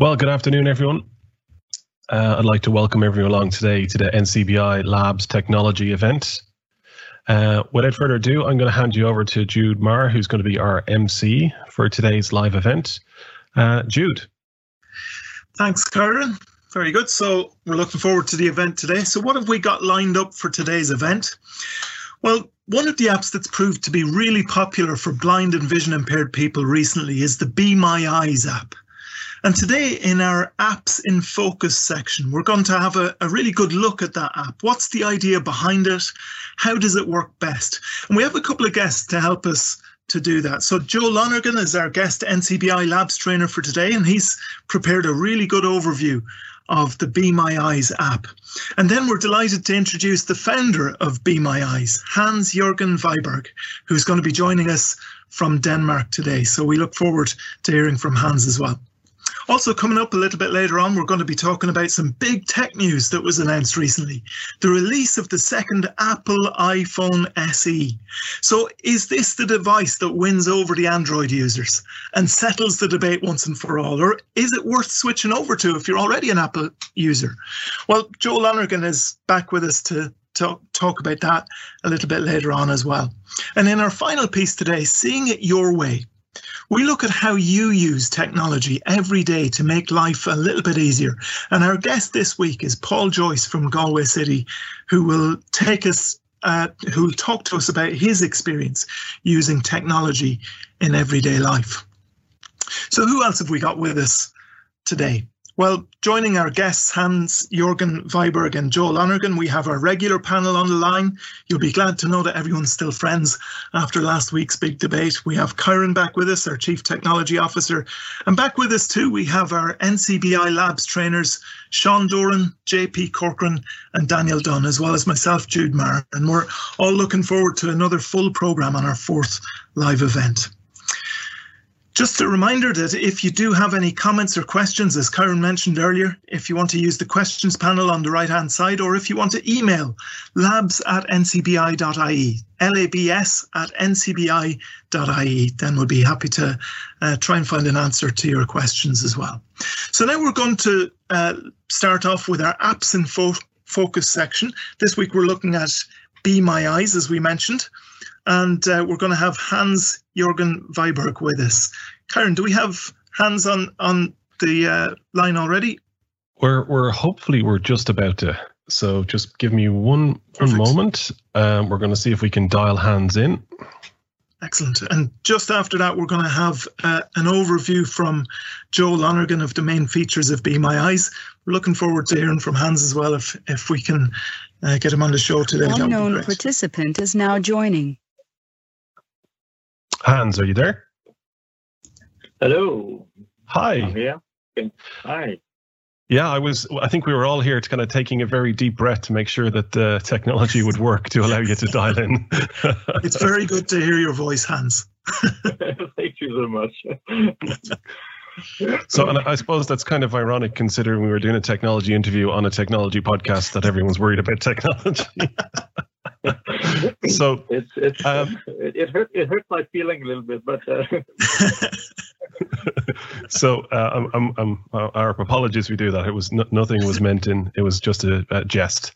Well, good afternoon, everyone. Uh, I'd like to welcome everyone along today to the NCBI Labs Technology event. Uh, without further ado, I'm going to hand you over to Jude Marr, who's going to be our MC for today's live event. Uh, Jude. Thanks, Karen. Very good. So we're looking forward to the event today. So what have we got lined up for today's event? Well, one of the apps that's proved to be really popular for blind and vision impaired people recently is the Be My Eyes app. And today, in our apps in focus section, we're going to have a, a, really good look at that app. What's the idea behind it? How does it work best? And we have a couple of guests to help us to do that. So, Joe Lonergan is our guest NCBI Labs trainer for today, and he's prepared a really good overview of the Be My Eyes app. And then we're delighted to introduce the founder of Be My Eyes, Hans Jørgen Wiberg, who's going to be joining us from Denmark today. So we look forward to hearing from Hans as well. Also, coming up a little bit later on, we're going to be talking about some big tech news that was announced recently the release of the second Apple iPhone SE. So, is this the device that wins over the Android users and settles the debate once and for all? Or is it worth switching over to if you're already an Apple user? Well, Joe Lonergan is back with us to talk, talk about that a little bit later on as well. And in our final piece today, Seeing It Your Way. We look at how you use technology every day to make life a little bit easier. And our guest this week is Paul Joyce from Galway City, who will take us, uh, who will talk to us about his experience using technology in everyday life. So, who else have we got with us today? Well, joining our guests, Hans Jorgen Wiberg and Joe Lonergan, we have our regular panel on the line. You'll be glad to know that everyone's still friends after last week's big debate. We have Kyron back with us, our Chief Technology Officer. And back with us too, we have our NCBI Labs trainers, Sean Doran, JP Corcoran, and Daniel Dunn, as well as myself, Jude Marr. And we're all looking forward to another full programme on our fourth live event. Just a reminder that if you do have any comments or questions, as Karen mentioned earlier, if you want to use the questions panel on the right hand side, or if you want to email labs at ncbi.ie, labs at ncbi.ie, then we'll be happy to uh, try and find an answer to your questions as well. So now we're going to uh, start off with our apps and fo focus section. This week we're looking at Be My Eyes, as we mentioned and uh, we're going to have Hans Jorgen Wiberg with us. Karen, do we have Hans on on the uh, line already? We're we're hopefully we're just about to. So just give me one one moment. Um, we're going to see if we can dial Hans in. Excellent. And just after that, we're going to have uh, an overview from Joe Lonergan of the main features of Be My Eyes. We're looking forward to hearing from Hans as well if if we can uh, get him on the show today. Unknown participant is now joining. Hans, are you there? Hello. Hi. I'm. Hi. Yeah, I was. I think we were all here to kind of taking a very deep breath to make sure that the technology would work to allow you to dial in. it's very good to hear your voice, Hans. Thank you so much. so, and I suppose that's kind of ironic considering we were doing a technology interview on a technology podcast that everyone's worried about technology. So it's it's um, it, it hurt it hurt my feeling a little bit, but. Uh... so uh, I'm, I'm, uh, our apologies we do that. It was nothing was meant in. It was just a, a jest.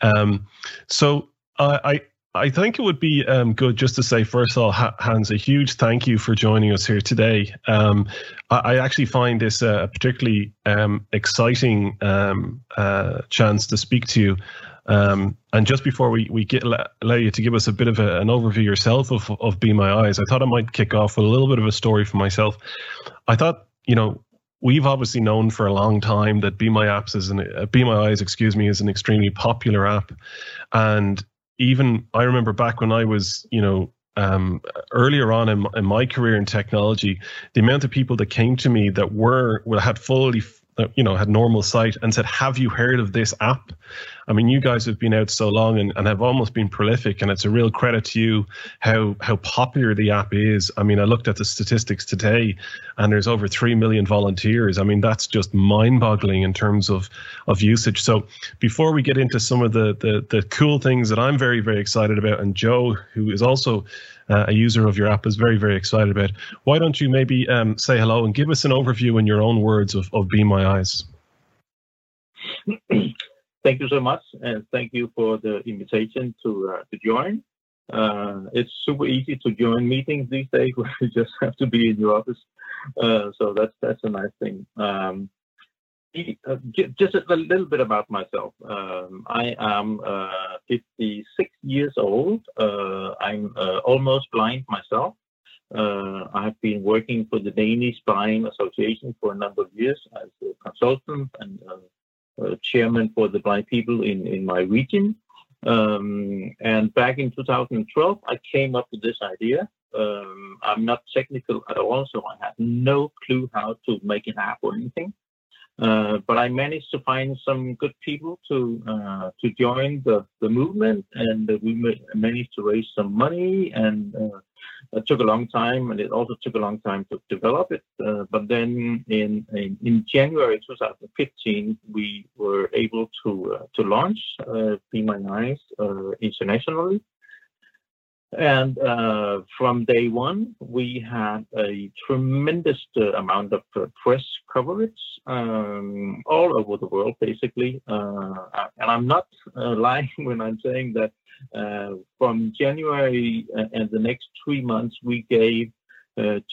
Um, so I I think it would be um, good just to say, first of all, Hans, a huge thank you for joining us here today. Um, I, I, actually find this a particularly um, exciting um, uh, chance to speak to you. Um, and just before we, we get allow you to give us a bit of a, an overview yourself of, of Be My Eyes, I thought I might kick off with a little bit of a story for myself. I thought, you know, we've obviously known for a long time that Be My Apps is an uh, Be My Eyes, excuse me, is an extremely popular app, and even I remember back when I was, you know, um, earlier on in, in, my career in technology, the amount of people that came to me that were had fully, you know, had normal sight and said, "Have you heard of this app?" I mean, you guys have been out so long and, and have almost been prolific, and it's a real credit to you how how popular the app is. I mean, I looked at the statistics today, and there's over three million volunteers. I mean, that's just mind-boggling in terms of of usage. So, before we get into some of the the, the cool things that I'm very very excited about, and Joe, who is also uh, a user of your app is very, very excited about. Why don't you maybe um, say hello and give us an overview in your own words of, of Be My Eyes? Thank you so much, and thank you for the invitation to uh, to join. Uh, it's super easy to join meetings these days where you just have to be in your office. Uh, so that's that's a nice thing. Um, uh, just a little bit about myself. Um, I am uh, 56 years old. Uh, I'm uh, almost blind myself. Uh, I have been working for the Danish Blind Association for a number of years as a consultant and chairman for the blind people in, in my region. Um, and back in 2012, I came up with this idea. Um, I'm not technical at all, so I had no clue how to make an app or anything. Uh, but I managed to find some good people to uh, to join the, the movement, and we managed to raise some money. And uh, it took a long time, and it also took a long time to develop it. Uh, but then in, in, in January 2015, we were able to uh, to launch Be My Eyes internationally. And uh, from day one, we had a tremendous uh, amount of uh, press coverage um, all over the world, basically. Uh, and I'm not uh, lying when I'm saying that uh, from January and the next three months, we gave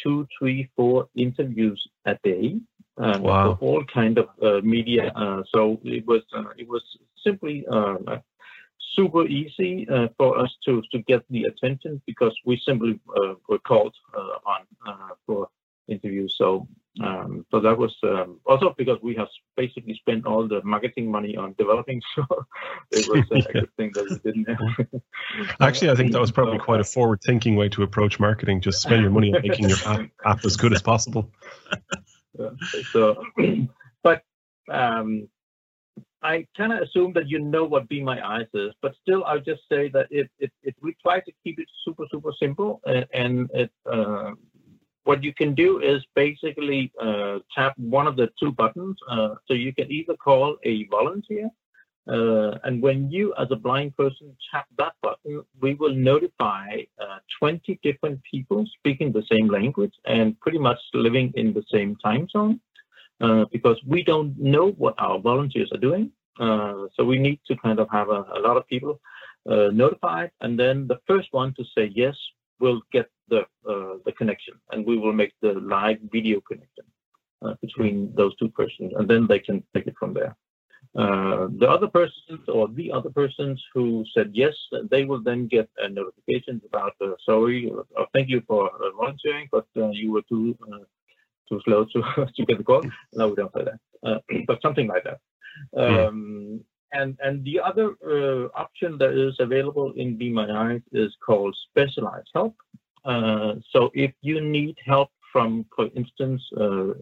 two, three, four interviews a day. wow. all kind of media. so it was it was simply super easy uh, for us to to get the attention because we simply uh, were called uh, on uh, for interviews. So um, so that was um, also because we have basically spent all the marketing money on developing. So it was a good thing that we didn't have. Actually, I think that was probably quite a forward-thinking way to approach marketing. Just spend your money on making your app, app as good as possible. Yeah, so, but um, I kind of assume that you know what Be My Eyes is, but still, I'll just say that it, it, it we try to keep it super, super simple. And, and it, uh, what you can do is basically uh, tap one of the two buttons. Uh, so you can either call a volunteer, uh, and when you, as a blind person, tap that button, we will notify uh, 20 different people speaking the same language and pretty much living in the same time zone. Uh, because we don't know what our volunteers are doing. Uh, so we need to kind of have a, a lot of people uh, notified, and then the first one to say yes will get the uh, the connection, and we will make the live video connection uh, between those two persons, and then they can take it from there. the other persons or the other persons who said yes, they will then get a notification about sorry, or, thank you for volunteering, but you were too too slow to, to get the call. No, we don't say that, uh, but something like that. Um, and and the other uh, option that is available in Be My Eyes is called specialized help. Uh, so if you need help from, for instance, uh, uh,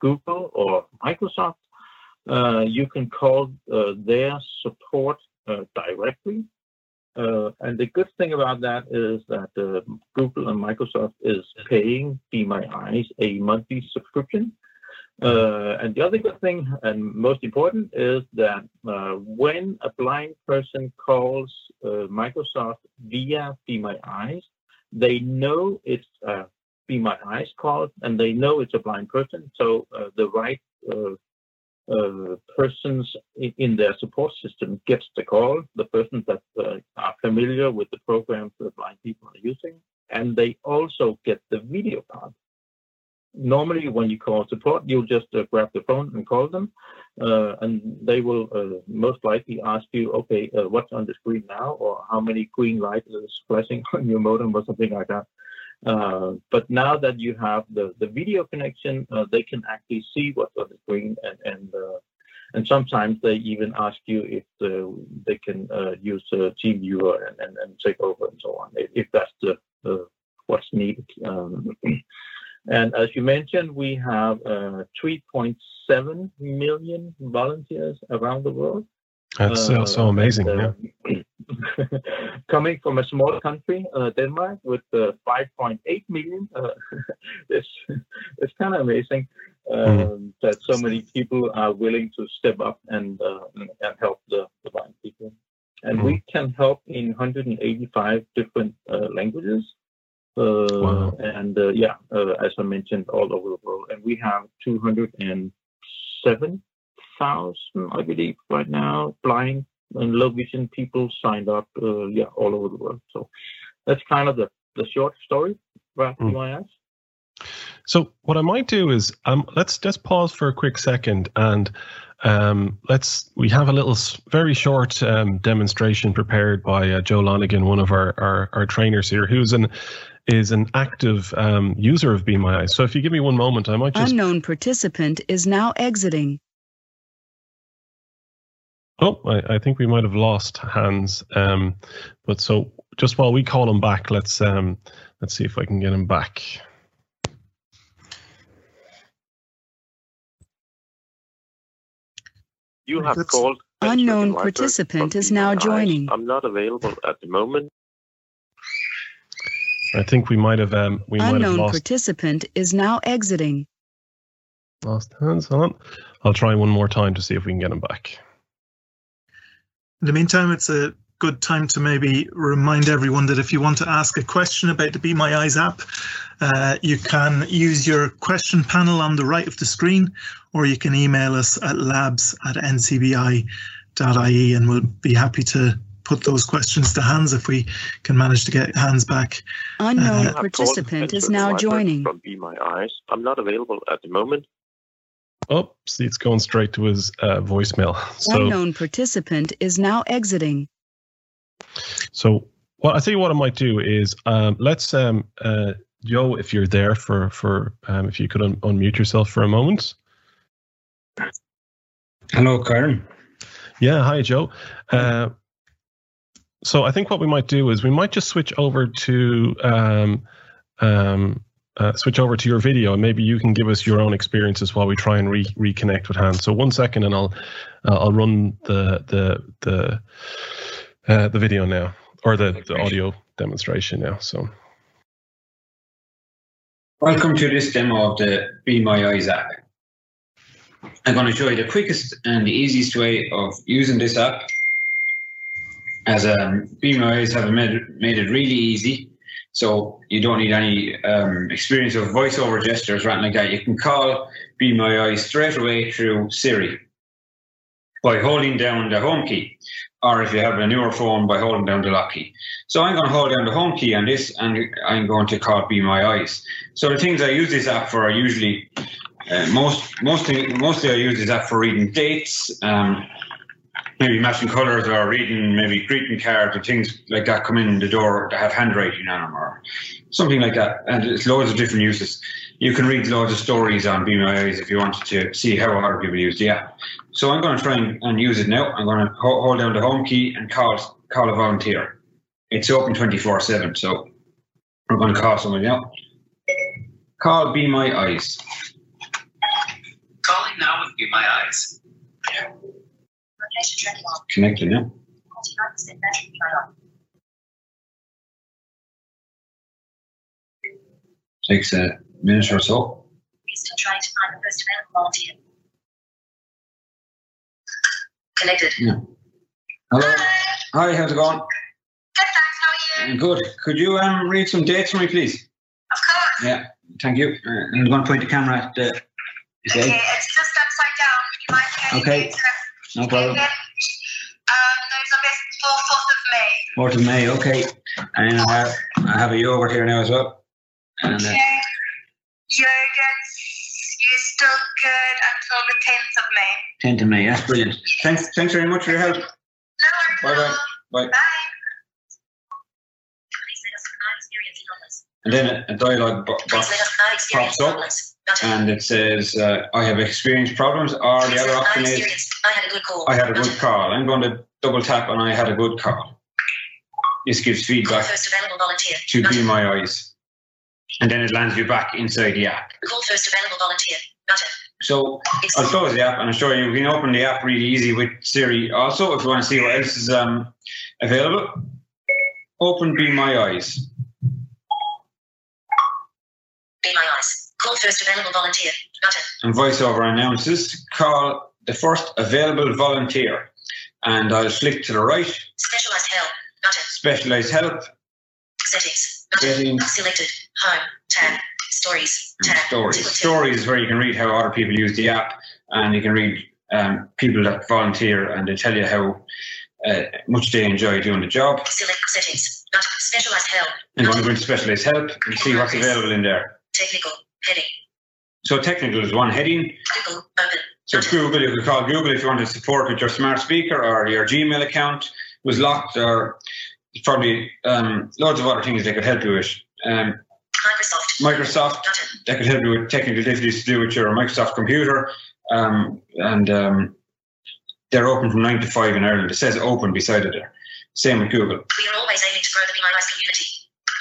Google or Microsoft, uh, you can call their support directly uh, and the good thing about that is that uh, Google and Microsoft is paying Be My Eyes a monthly subscription. Uh, and the other good thing, and most important, is that uh, when a blind person calls uh, Microsoft via Be My Eyes, they know it's a Be My Eyes call, and they know it's a blind person. So uh, the right uh, persons in their support system gets the call, the persons that uh, are familiar with the programs that blind people are using, and they also get the video part. Normally, when you call support, you'll just uh, grab the phone and call them, uh, and they will uh, most likely ask you, okay, uh, what's on the screen now, or how many green lights is flashing on your modem, or something like that. Uh, but now that you have the, the video connection, uh, they can actually see what's on the screen, and and, uh, and sometimes they even ask you if the, they can uh, use a TeamViewer and, and, and take over and so on, if, that's the, the what's needed. Um, and as you mentioned, we have uh, 3.7 million volunteers around the world. That's so, so Uh, amazing. and, yeah. uh, coming from a small country, uh, Denmark, with uh, 5.8 million, uh, it's it's kind of amazing um, that so many people are willing to step up and uh, and help the, the blind people. And we can help in 185 different uh, languages. Uh, Wow. And uh, yeah, uh, as I mentioned, all over the world. And we have 207,000, I believe, right now, blind and low vision people signed up, uh, yeah, all over the world. So that's kind of the, the short story about Mm. UIS. So what I might do is um, let's just pause for a quick second and um, let's we have a little very short um, demonstration prepared by uh, Joe Lonergan, one of our, our our trainers here, who's an is an active um, user of Be My Eyes. So if you give me one moment, I might just Unknown participant is now exiting. Oh, I, I think we might have lost Hans. Um, but so just while we call him back, let's um, let's see if I can get him back. You have That's- called. Unknown participant is now joining. I'm not available at the moment. I think we might have um, we might have Unknown lost participant is now exiting. lost Hans. Hold on, I'll try one more time to see if we can get him back. In the meantime, it's a good time to maybe remind everyone that if you want to ask a question about the Be My Eyes app, uh, you can use your question panel on the right of the screen, or you can email us at labs at ncbi.ie and we'll be happy to put those questions to Hans if we can manage to get Hans back. Unknown Uh, You have called participant is now joining. From Be My Eyes. I'm not available at the moment. Oh, see, it's going straight to his uh, voicemail. So, Unknown participant is now exiting. so what I tell you what I might do is um, let's um, uh, Joe, if you're there for for um, if you could un- unmute yourself for a moment. Hello, Karen. Yeah, hi Joe. Uh, so I think what we might do is we might just switch over to um, um, uh, switch over to your video, and maybe you can give us your own experiences while we try and re- reconnect with Hans. So one second, and I'll uh, I'll run the the the uh, the video now or the, the audio demonstration now. So Welcome to this demo of the Be My Eyes app. I'm going to show you the quickest and the easiest way of using this app. As um, Be My Eyes have made made it really easy, so you don't need any um, experience of voiceover gestures or anything like that. You can call Be My Eyes straight away through Siri by holding down the home key, or if you have a newer phone, by holding down the lock key. So I'm going to hold down the home key on this, and I'm going to call Be My Eyes. So the things I use this app for are usually uh, most mostly mostly I use this app for reading dates, um, maybe matching colours or reading maybe greeting cards or things like that come in the door that have handwriting on them or something like that. And it's loads of different uses. You can read loads of stories on Be My Eyes if you wanted to see how other people use the app. So I'm going to try and, and use it now. I'm going to ho- hold down the home key and call call a volunteer. It's open 24/7, so we're going to call someone now. Call Be My Eyes. Calling now with Be My Eyes. Location tracking on. Connected now. 49% battery turn on. Takes a minute or so. We're still trying to find the first available volunteer. Connected. Hello. Hi, how's it going? Good, thanks. How are you? Good. Could you um read some dates for me, please? Of course. Yeah. Thank you. Uh, I'm going to point the camera at the. You Okay, it's just upside down. You might see Okay. Dates left. No problem. Um, those are best for 4th of May. Fourth of May. Okay. And I have, I have a yogurt here now as well. And uh, Okay. Yogurt, you're still good until the 10th of May. 10th of May. That's brilliant. Thanks. Thanks very much for your help. No worries. Bye-bye. Bye. Bye. Please let us know experience illness. And then a, a dialogue bo- Please let box us know experience pops up. And it says uh, I have experienced problems, or the other option is. I had a good call. I had a good call. I'm going to double tap on I had a good call. This gives Call feedback first available volunteer. to. Be My Eyes. And then it lands you back inside the app. Call first available volunteer. Button. So I'll close the app and I'll show you. We can open the app really easy with Siri also if you want to see what else is um, available. Open Be My Eyes. Be my eyes. Call first available volunteer. Button. And VoiceOver announces call the first available volunteer. And I'll flick to the right, Specialized help. Button. specialized help, Settings. Button. Settings. Selected. Home. Tab. Stories. Tab. stories. Tickle tip. Stories is where you can read how other people use the app and you can read um, people that volunteer and they tell you how uh, much they enjoy doing the job. Select settings. Button. Specialized help. And going to go into specialized help and see what's available in there. Technical. Heading. So technical is one heading. Google. So Google, you could call Google if you want to support with your smart speaker or your Gmail account was locked or probably um, loads of other things they could help you with. Um, Microsoft. Microsoft, Button. that could help you with technical difficulties to do with your Microsoft computer. Um, and um, they're open from 9 to 5 in Ireland. It says open beside it there. Same with Google. We are always aiming to grow the Be My Eyes community.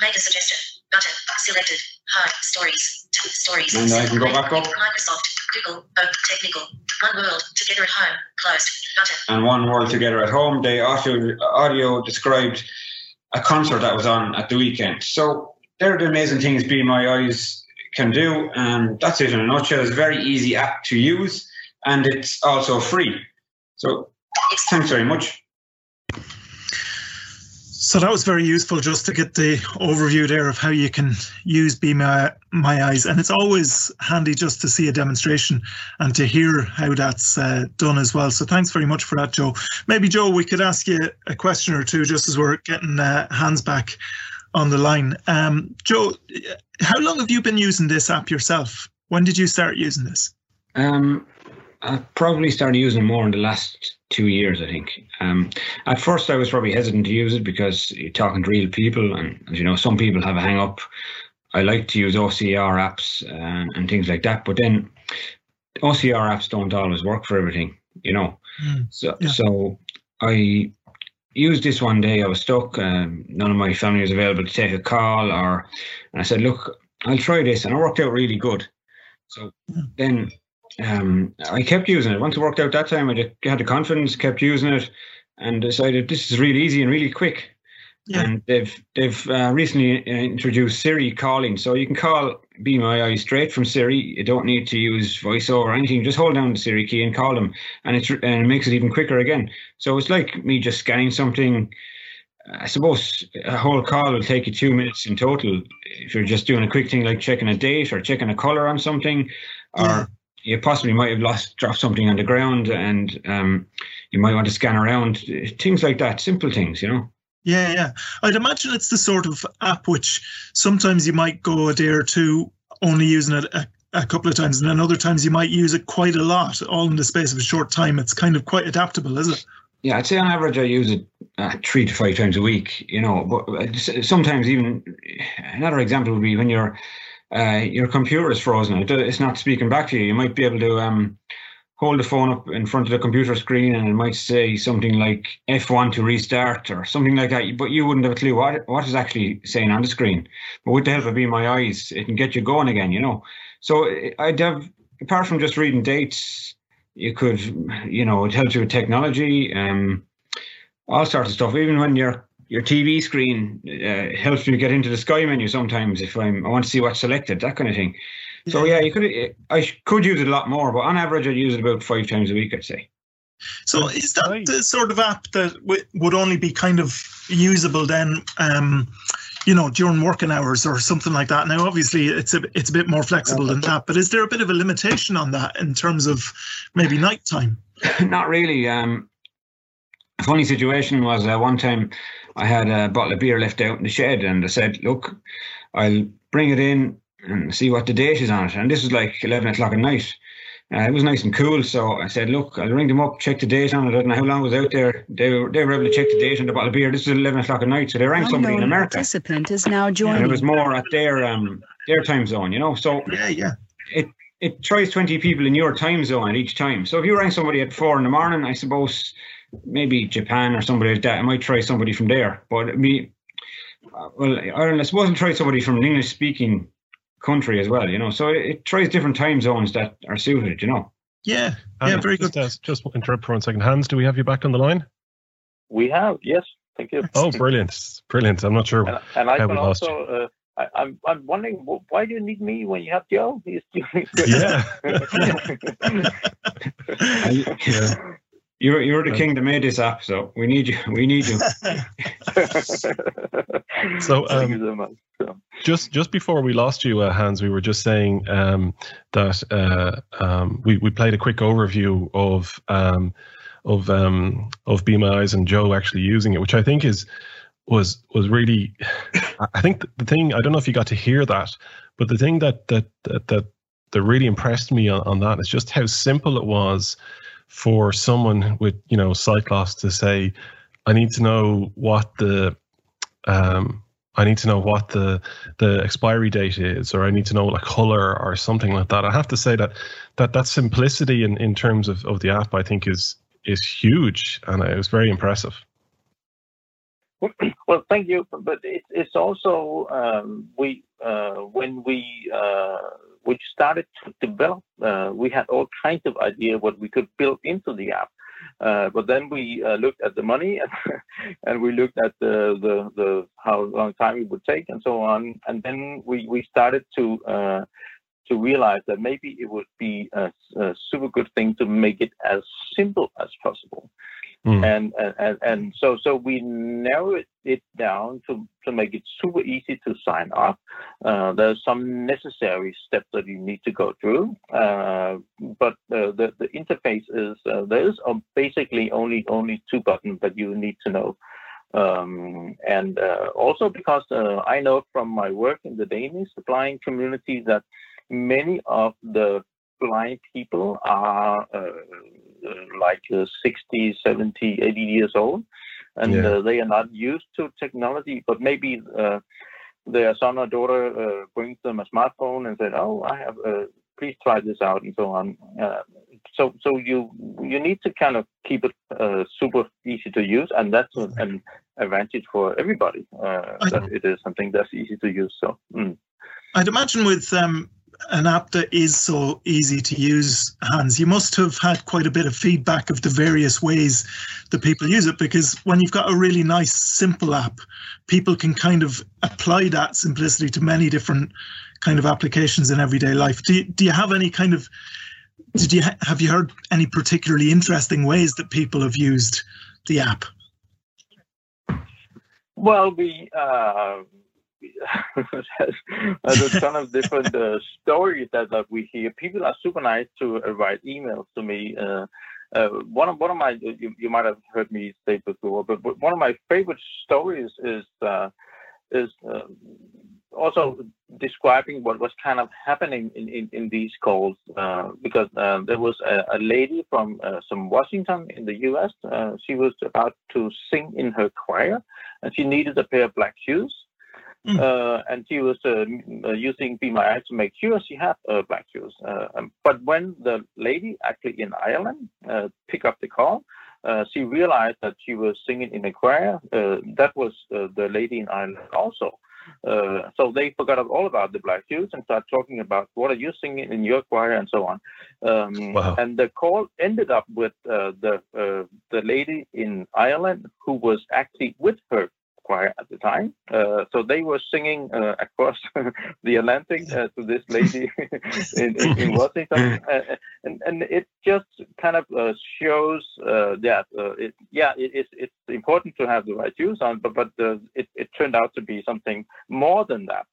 Make a suggestion. Button. Selected. Home. Stories. Stories. And I can go back up. Microsoft. Google. Technical. One world. Together at home. Closed. Button. and One World Together at Home. They audio, audio described a concert that was on at the weekend. So they're the amazing things Be My Eyes can do. And that's it in a nutshell. It's a very easy app to use and it's also free. So thanks very much. So that was very useful just to get the overview there of how you can use Be My, My Eyes. And it's always handy just to see a demonstration and to hear how that's uh, done as well. So thanks very much for that, Joe. Maybe, Joe, we could ask you a question or two just as we're getting uh, Hans back on the line. Um, Joe, how long have you been using this app yourself? When did you start using this? Um, I probably started using it more in the last two years, I think. Um, at first, I was probably hesitant to use it because you're talking to real people, and as you know, some people have a hang up. I like to use OCR apps and, and things like that, but then OCR apps don't always work for everything, you know. Mm, So, yeah. so I used this one day. I was stuck. Um, none of my family was available to take a call, or and I said, "Look, I'll try this," and it worked out really good. So Mm. then um, I kept using it. Once it worked out that time, I had the confidence, kept using it, and decided this is really easy and really quick. Yeah. And they've they've uh, recently uh, introduced Siri calling, so you can call Be My Eye straight from Siri. You don't need to use VoiceOver or anything. Just hold down the Siri key and call them, and it's and it makes it even quicker again. So it's like me just scanning something. I suppose a whole call will take you two minutes in total if you're just doing a quick thing like checking a date or checking a color on something, or Yeah. You possibly might have lost dropped something on the ground and um, you might want to scan around things like that. Simple things, you know. Yeah, yeah. I'd imagine it's the sort of app which sometimes you might go a day or two only using it a, a couple of times, and then other times you might use it quite a lot, all in the space of a short time. It's kind of quite adaptable, is it? Yeah, I'd say on average I use it uh, three to five times a week. You know, but uh, sometimes even another example would be when your uh, your computer is frozen. It, it's not speaking back to you. You might be able to um, hold the phone up in front of the computer screen, and it might say something like F1 to restart or something like that. But you wouldn't have a clue what what is actually saying on the screen. But with the help of Be My Eyes, it can get you going again. You know, so uh, I'd have apart from just reading dates you could, you know, it helps you with technology, um, all sorts of stuff. Even when your your TV screen uh, helps me get into the Sky menu sometimes if I'm I want to see what's selected, that kind of thing. So yeah, you could I could use it a lot more, but on average, I use it about five times a week, I'd say. So is that the sort of app that w- would only be kind of usable then, um, you know, during working hours or something like that? Now, obviously, it's a it's a bit more flexible than that, but is there a bit of a limitation on that in terms of maybe nighttime? Not really. Um, a funny situation was uh, one time I had a bottle of beer left out in the shed, and I said, "Look, I'll bring it in and see what the date is on it." And this was like eleven o'clock at night. Uh, it was nice and cool, so I said, "Look, I'll ring them up, check the date on it. I don't know how long it was out there. They were they were able to check the date on the bottle of beer. This was eleven o'clock at night, so they rang somebody in Unknown America, participant is now and it was more at their um their time zone, you know. So Yeah, yeah. it tries 20 people in your time zone at each time. So if you rang somebody at four in the morning, I suppose maybe Japan or somebody like that, I might try somebody from there. But me, uh, well, Ireland, I suppose I'll try somebody from an English speaking country as well. You know, so it, it tries different time zones that are suited. You know. Yeah, yeah, Hans, very just, good. uh, just interrupt for one second. Hans, do we have you back on the line? We have, yes, thank you. Oh, brilliant, brilliant. I'm not sure. And, and I Have can we lost also, uh, I, I'm, I'm wondering why do you need me when you have Joe? He's doing Yeah. yeah. You're you're the king that made this app, so we need you. We need you. So, thank um, you so much. Just just before we lost you, uh, Hans, we were just saying um, that uh, um, we we played a quick overview of um, of um, of Be My Eyes and Joe actually using it, which I think is was was really. I- I think the thing I don't know if you got to hear that, but the thing that that that that, that really impressed me on, on that is just how simple it was for someone with you know loss to say, I need to know what the um, I need to know what the the expiry date is, or I need to know like color or something like that. I have to say that that that simplicity in, in terms of, of the app, I think is is huge, and it was very impressive. well, thank you. But it, it's also um, we uh, when we uh, we started to develop, uh, we had all kinds of idea what we could build into the app. Uh, but then we uh, looked at the money and, and we looked at the, the, the how long time it would take and so on. And then we, we started to uh, to realize that maybe it would be a, a super good thing to make it as simple as possible. Mm. And, and and so so we narrowed it down to to make it super easy to sign up. Uh, there's some necessary steps that you need to go through, uh, but uh, the the interface is uh, there is basically only only two buttons that you need to know. Um, and uh, also because I know from my work in the Danish blind community that many of the blind people are like uh, 60, 70, 80 years old, and Yeah. uh, they are not used to technology, but maybe uh, their son or daughter uh, brings them a smartphone and said, "Oh, I have. Uh, please try this out," and so on. Uh, so, so you you need to kind of keep it uh, super easy to use, and that's an, an advantage for everybody. Uh, that it is something that's easy to use. So, mm. I'd imagine with um, an app that is so easy to use, Hans, you must have had quite a bit of feedback of the various ways that people use it. Because when you've got a really nice, simple app, people can kind of apply that simplicity to many different kind of applications in everyday life. Do you, do you have any kind of did you ha- have you heard any particularly interesting ways that people have used the app? Well, we uh, has, has a ton of different uh, stories that, that we hear. People are super nice to uh, write emails to me. Uh, uh, one of one of my you, you might have heard me say before, but, but one of my favorite stories is uh, is uh, also describing what was kind of happening in, in, in these calls uh, because uh, there was a, a lady from uh, some Washington in the U.S. Uh, she was about to sing in her choir, and she needed a pair of black shoes. Mm. Uh, and she was uh, uh, using Eyes to make sure she had uh, black shoes. Uh, um, but when the lady, actually in Ireland, uh, picked up the call, uh, she realized that she was singing in a choir. Uh, that was uh, the lady in Ireland also. Uh, so they forgot all about the black shoes and started talking about what are you singing in your choir and so on. Um, Wow. And the call ended up with uh, the uh, the lady in Ireland who was actually with her choir at the time. Uh, so they were singing uh, across the Atlantic uh, to this lady in, in, in Washington, uh, and and it just kind of uh, shows uh, that uh, it, yeah, it, it's it's important to have the right shoes on, but but uh, it it turned out to be something more than that.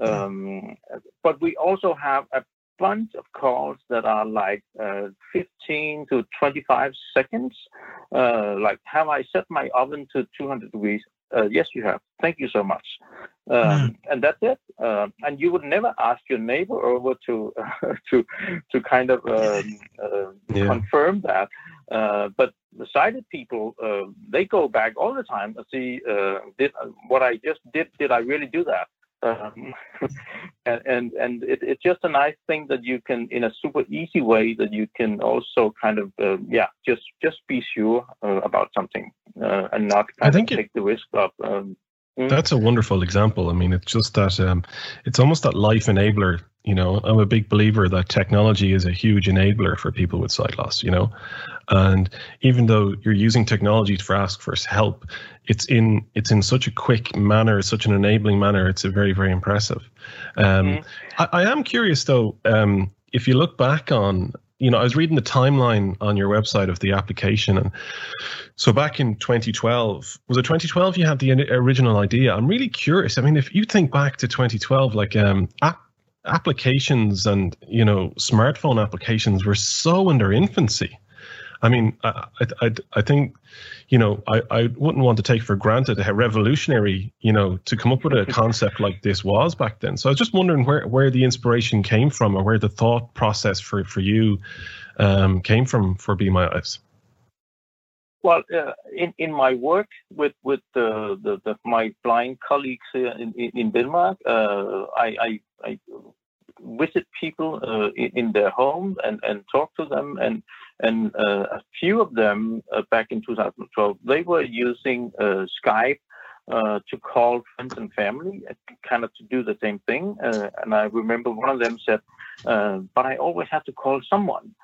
Um, but we also have a bunch of calls that are like uh, 15 to 25 seconds. Uh, like, have I set my oven to 200 degrees? Uh, yes, you have. Thank you so much. Um, And that's it. Uh, and you would never ask your neighbor over to to to kind of um, uh, Yeah. confirm that. Uh, but the sighted people, uh, they go back all the time and see uh, did what I just did. Did I really do that? Um, and and, and it, it's just a nice thing that you can, in a super easy way, that you can also kind of uh, yeah, just just be sure uh, about something uh, and not I kind think of it- take the risk of um. That's a wonderful example. I mean, it's just that um, it's almost that life enabler. You know, I'm a big believer that technology is a huge enabler for people with sight loss. You know, and even though you're using technology to ask for help, it's in it's in such a quick manner, such an enabling manner. It's a very very impressive. Um, Mhm. I, I am curious though. Um, if you look back on, you know, I was reading the timeline on your website of the application, and so back in 2012, was it 2012 you had the original idea? I'm really curious. I mean, if you think back to 2012, like um, app, applications and you know smartphone applications were so in their infancy. I mean, I, I, I, think, you know, I, I wouldn't want to take for granted how revolutionary, you know, to come up with a concept like this was back then. So I was just wondering where, where the inspiration came from or where the thought process for, for you um, came from for Be My Eyes. Well, uh, in in my work with with the, the, the my blind colleagues here in in, in Denmark, uh, I, I I visit people uh, in, their home and and talk to them, and and uh, a few of them uh, back in 2012 they were using uh, Skype. Uh, to call friends and family, uh, kind of to do the same thing. And I remember one of them said, "But I always have to call someone."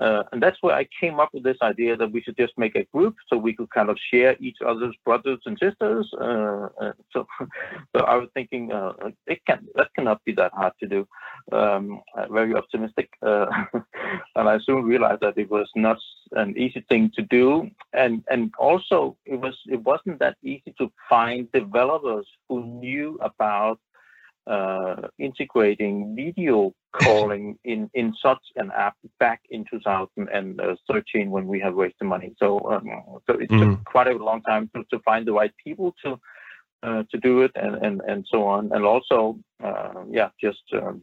Uh, and that's where I came up with this idea that we should just make a group so we could kind of share each other's brothers and sisters. Uh, uh, so, so I was thinking uh, it can that cannot be that hard to do. Um, uh, very optimistic, uh, and I soon realized that it was not an easy thing to do, and and also it was it wasn't that easy to find developers who knew about uh, integrating video calling in, in such an app back in 2013 when we have raised the money. So, um, so it Mhm. took quite a long time to, to find the right people to uh, to do it and, and, and so on. And also, uh, yeah, just um,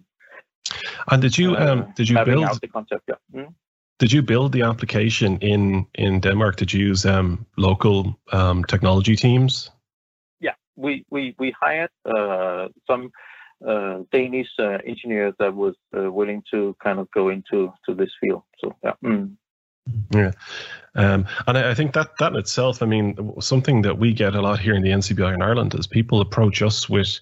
And did you uh, um, did you build out the concept. Yeah. Mm. did you build the application in in Denmark? Did you use um, local um, technology teams? Yeah, we we we hired uh, some uh, Danish uh, engineers that was uh, willing to kind of go into to this field. So yeah. Mm. Um, and I, I think that that in itself, I mean, something that we get a lot here in the NCBI in Ireland is people approach us with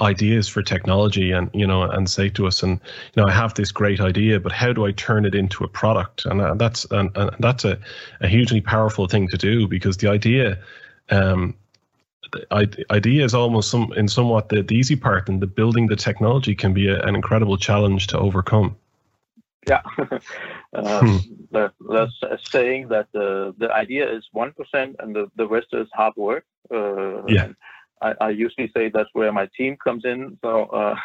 ideas for technology and you know and say to us and you know I have this great idea but how do I turn it into a product and uh, that's and, and that's a, a hugely powerful thing to do because the idea um idea is almost some in somewhat the, the easy part and the building the technology can be a, an incredible challenge to overcome Yeah. uh, Hmm. the, saying that the the idea is one percent and the, the rest is hard work. Uh, Yeah. I, I usually say that's where my team comes in. So, uh,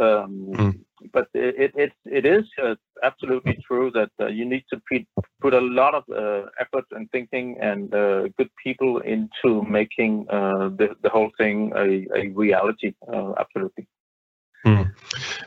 um, Hmm. But it it it, is uh, absolutely true that uh, you need to put put a lot of uh, effort and thinking and uh, good people into making uh, the the whole thing a, a reality. Uh, absolutely.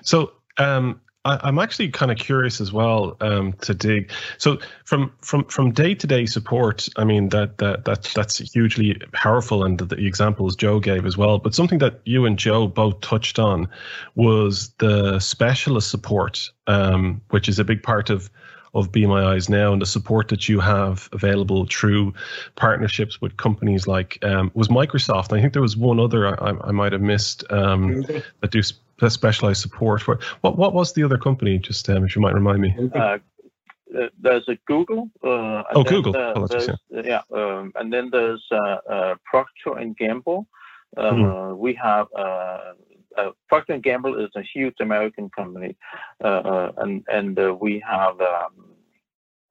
So um, I, I'm actually kind of curious as well um, to dig. So from from from day to day support, I mean that that that that's hugely powerful, and the, the examples Joe gave as well. But something that you and Joe both touched on was the specialist support, um, which is a big part of of Be My Eyes now, and the support that you have available through partnerships with companies like um, was Microsoft. I think there was one other I, I might have missed um, that do sp- specialized support for. What what was the other company? Just um, if you might remind me. uh, uh, there's a Google. Uh, Oh, Google. Uh, Apologies, there's- yeah, um, and then there's uh, uh, Procter and Gamble. Uh, Hmm. We have uh, uh, Procter and Gamble is a huge American company, uh, uh, and and uh, we have um,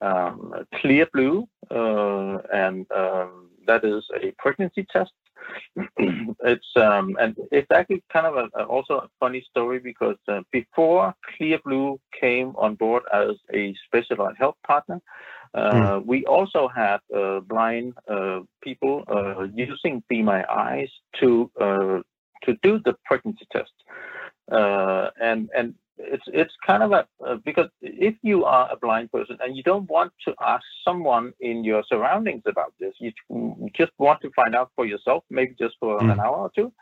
um, Clearblue, uh, and um, that is a pregnancy test. it's um, and it's actually kind of a, also a funny story because uh, before Clearblue came on board as a specialized health partner, uh, we also had uh, blind uh, people uh, using Be My Eyes to uh, to do the pregnancy test, uh, and and it's it's kind of a uh, because if you are a blind person and you don't want to ask someone in your surroundings about this, you just want to find out for yourself, maybe just for an Mm. hour or two,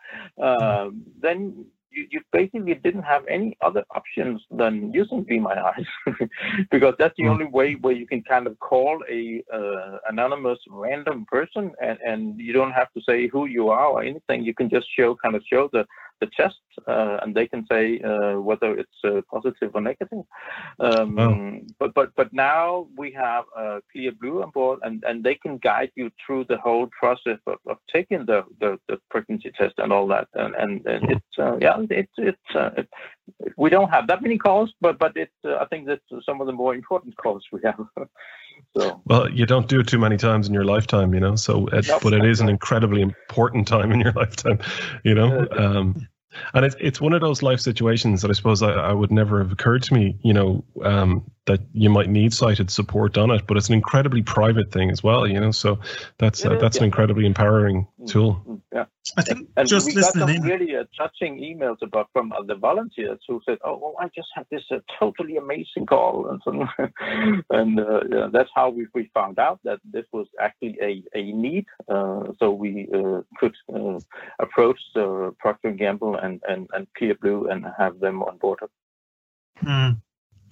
uh, then you, you basically didn't have any other options than using Be My Eyes because that's the Mm. only way where you can kind of call a uh, anonymous random person and, and you don't have to say who you are or anything. You can just show kind of show the the chest, uh, and they can say uh, whether it's uh, positive or negative. Um, Wow. But but but now we have uh, Clearblue on board, and, and they can guide you through the whole process of, of taking the, the, the pregnancy test and all that. And and, and it's uh, yeah, it's it's uh, it, we don't have that many calls, but but it's uh, I think that's some of the more important calls we have. so Well, you don't do it too many times in your lifetime, you know. So, it, Nope. but it is an incredibly important time in your lifetime, you know. Um, and it's it's one of those life situations that I suppose I, I would never have occurred to me, you know, um, that you might need sighted support on it. But it's an incredibly private thing as well, you know. So that's uh, is, that's an incredibly empowering tool. Mm, yeah. I think And just we got some in. really uh, touching emails about from uh, the volunteers who said, "Oh, well, I just had this uh, totally amazing call," and so, and uh, yeah, that's how we, we found out that this was actually a, a need. Uh, so we uh, could uh, approach uh, Procter and Gamble and, and and Clearblue and have them on board. Hmm.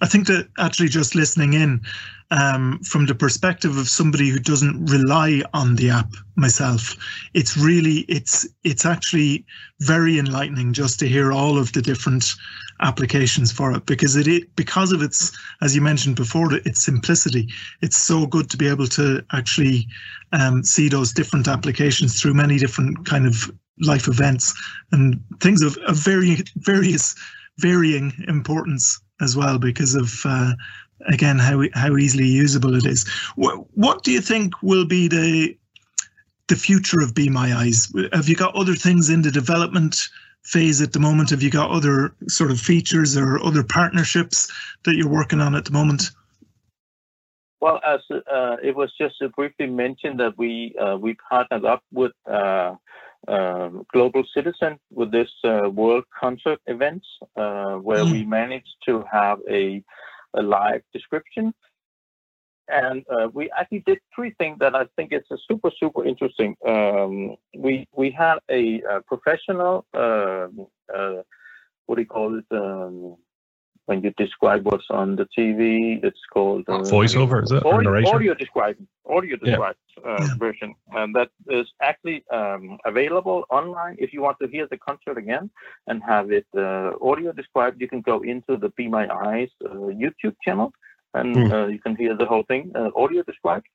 I think that actually just listening in um, from the perspective of somebody who doesn't rely on the app myself, it's really it's it's actually very enlightening just to hear all of the different applications for it because it, it because of its as you mentioned before its simplicity it's so good to be able to actually um, see those different applications through many different kind of life events and things of, of very various varying importance as well because of uh, again how how easily usable it is. What, what do you think will be the the future of Be My Eyes? Have you got other things in the development phase at the moment? Have you got other sort of features or other partnerships that you're working on at the moment? Well, as uh, it was just briefly mentioned that we uh, we partnered up with uh, uh, Global Citizen with this uh, World Concert event, uh, where Mm. we managed to have a, a live description. And uh, we actually did three things that I think is super, super interesting. Um, we we had a, uh professional, um uh, what do you call it? Um, when you describe what's on the TV, it's called uh, Voiceover, is it? Or audio, narration? audio described audio Yeah. described uh, Yeah. version and that is actually um, available online if you want to hear the concert again and have it uh, audio described you can go into the be my eyes uh, youtube channel and uh, you can hear the whole thing uh, audio described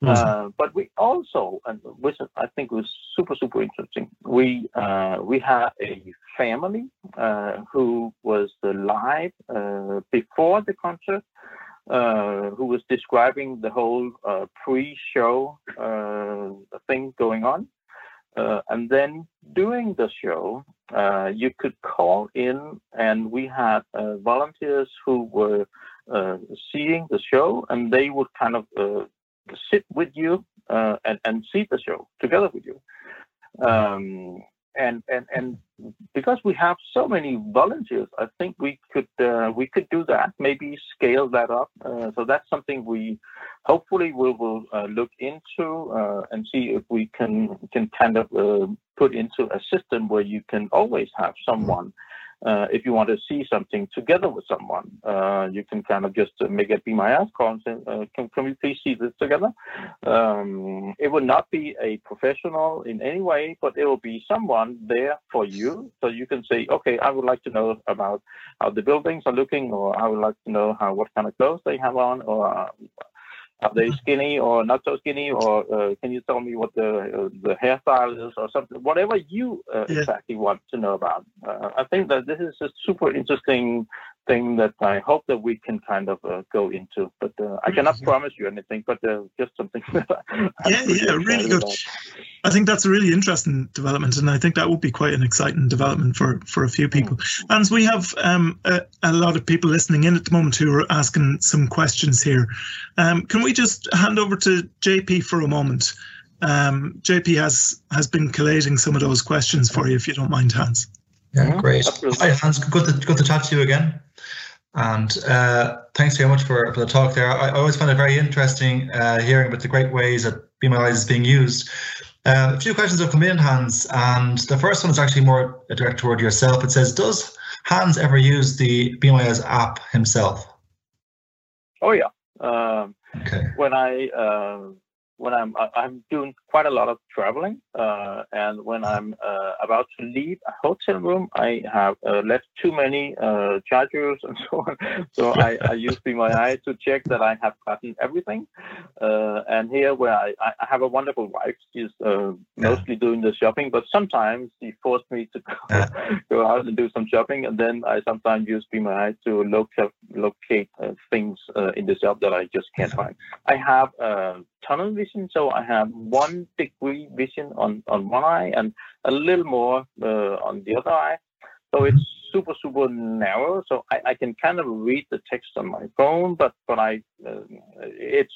Hmm. uh, but we also, and which I think was super super interesting, we uh, we had a family uh, who was live uh, before the concert, uh, who was describing the whole uh, pre-show thing going on. And then during the show, you could call in, and we had volunteers who were uh, seeing the show, and they would kind of uh, sit with you uh, and, and see the show together with you. Um, and, and and because we have so many volunteers, I think we could uh, we could do that. Maybe scale that up. Uh, so that's something we hopefully we will uh, look into uh, and see if we can can kind of uh, put into a system where you can always have someone. Uh, if you want to see something together with someone, uh, you can kind of just uh, make it be my eyes call and say, uh, can, can we please see this together? Um, it will not be a professional in any way, but it will be someone there for you. So you can say, okay, I would like to know about how the buildings are looking, or I would like to know how what kind of clothes they have on, or are they skinny or not so skinny, or uh, can you tell me what the uh, the hairstyle is, or something, whatever you uh, Yeah. exactly want to know about. Uh, I think that this is a super interesting thing that I hope that we can kind of uh, go into, but uh, I cannot promise you anything, but uh, just something. That I'm Yeah, yeah, really good. about. I think that's a really interesting development, and I think that would be quite an exciting development for for a few people. And we have um, a, a lot of people listening in at the moment who are asking some questions here. Um, can we just hand over to JP for a moment? Um, JP has has been collating some of those questions for you, if you don't mind, Hans. Yeah, Mhm, great. absolutely. Hi, Hans. Good to, good to chat to you again. And uh, thanks very much for, for the talk there. I, I always find it very interesting uh, hearing about the great ways that Be is being used. Uh, a few questions have come in, Hans, and the first one is actually more directed toward yourself. It says, "Does Hans ever use the Eyes app himself?" Oh yeah. Um, Okay. when I uh, when I'm I'm doing quite a lot of traveling, uh, and when I'm uh, about to leave a hotel room, I have uh, left too many uh, chargers and so on. So I, I use Be My Eye to check that I have gotten everything. Uh, and here, where I, I have a wonderful wife, she's uh, mostly doing the shopping, but sometimes she forced me to go, go out and do some shopping, and then I sometimes use Be My Eye to locate locate uh, things uh, in the shop that I just can't find. I have uh, tunnel vision, so I have one degree vision on, on one eye and a little more uh, on the other eye. So it's super super narrow, so I, I can kind of read the text on my phone, but but I uh, it's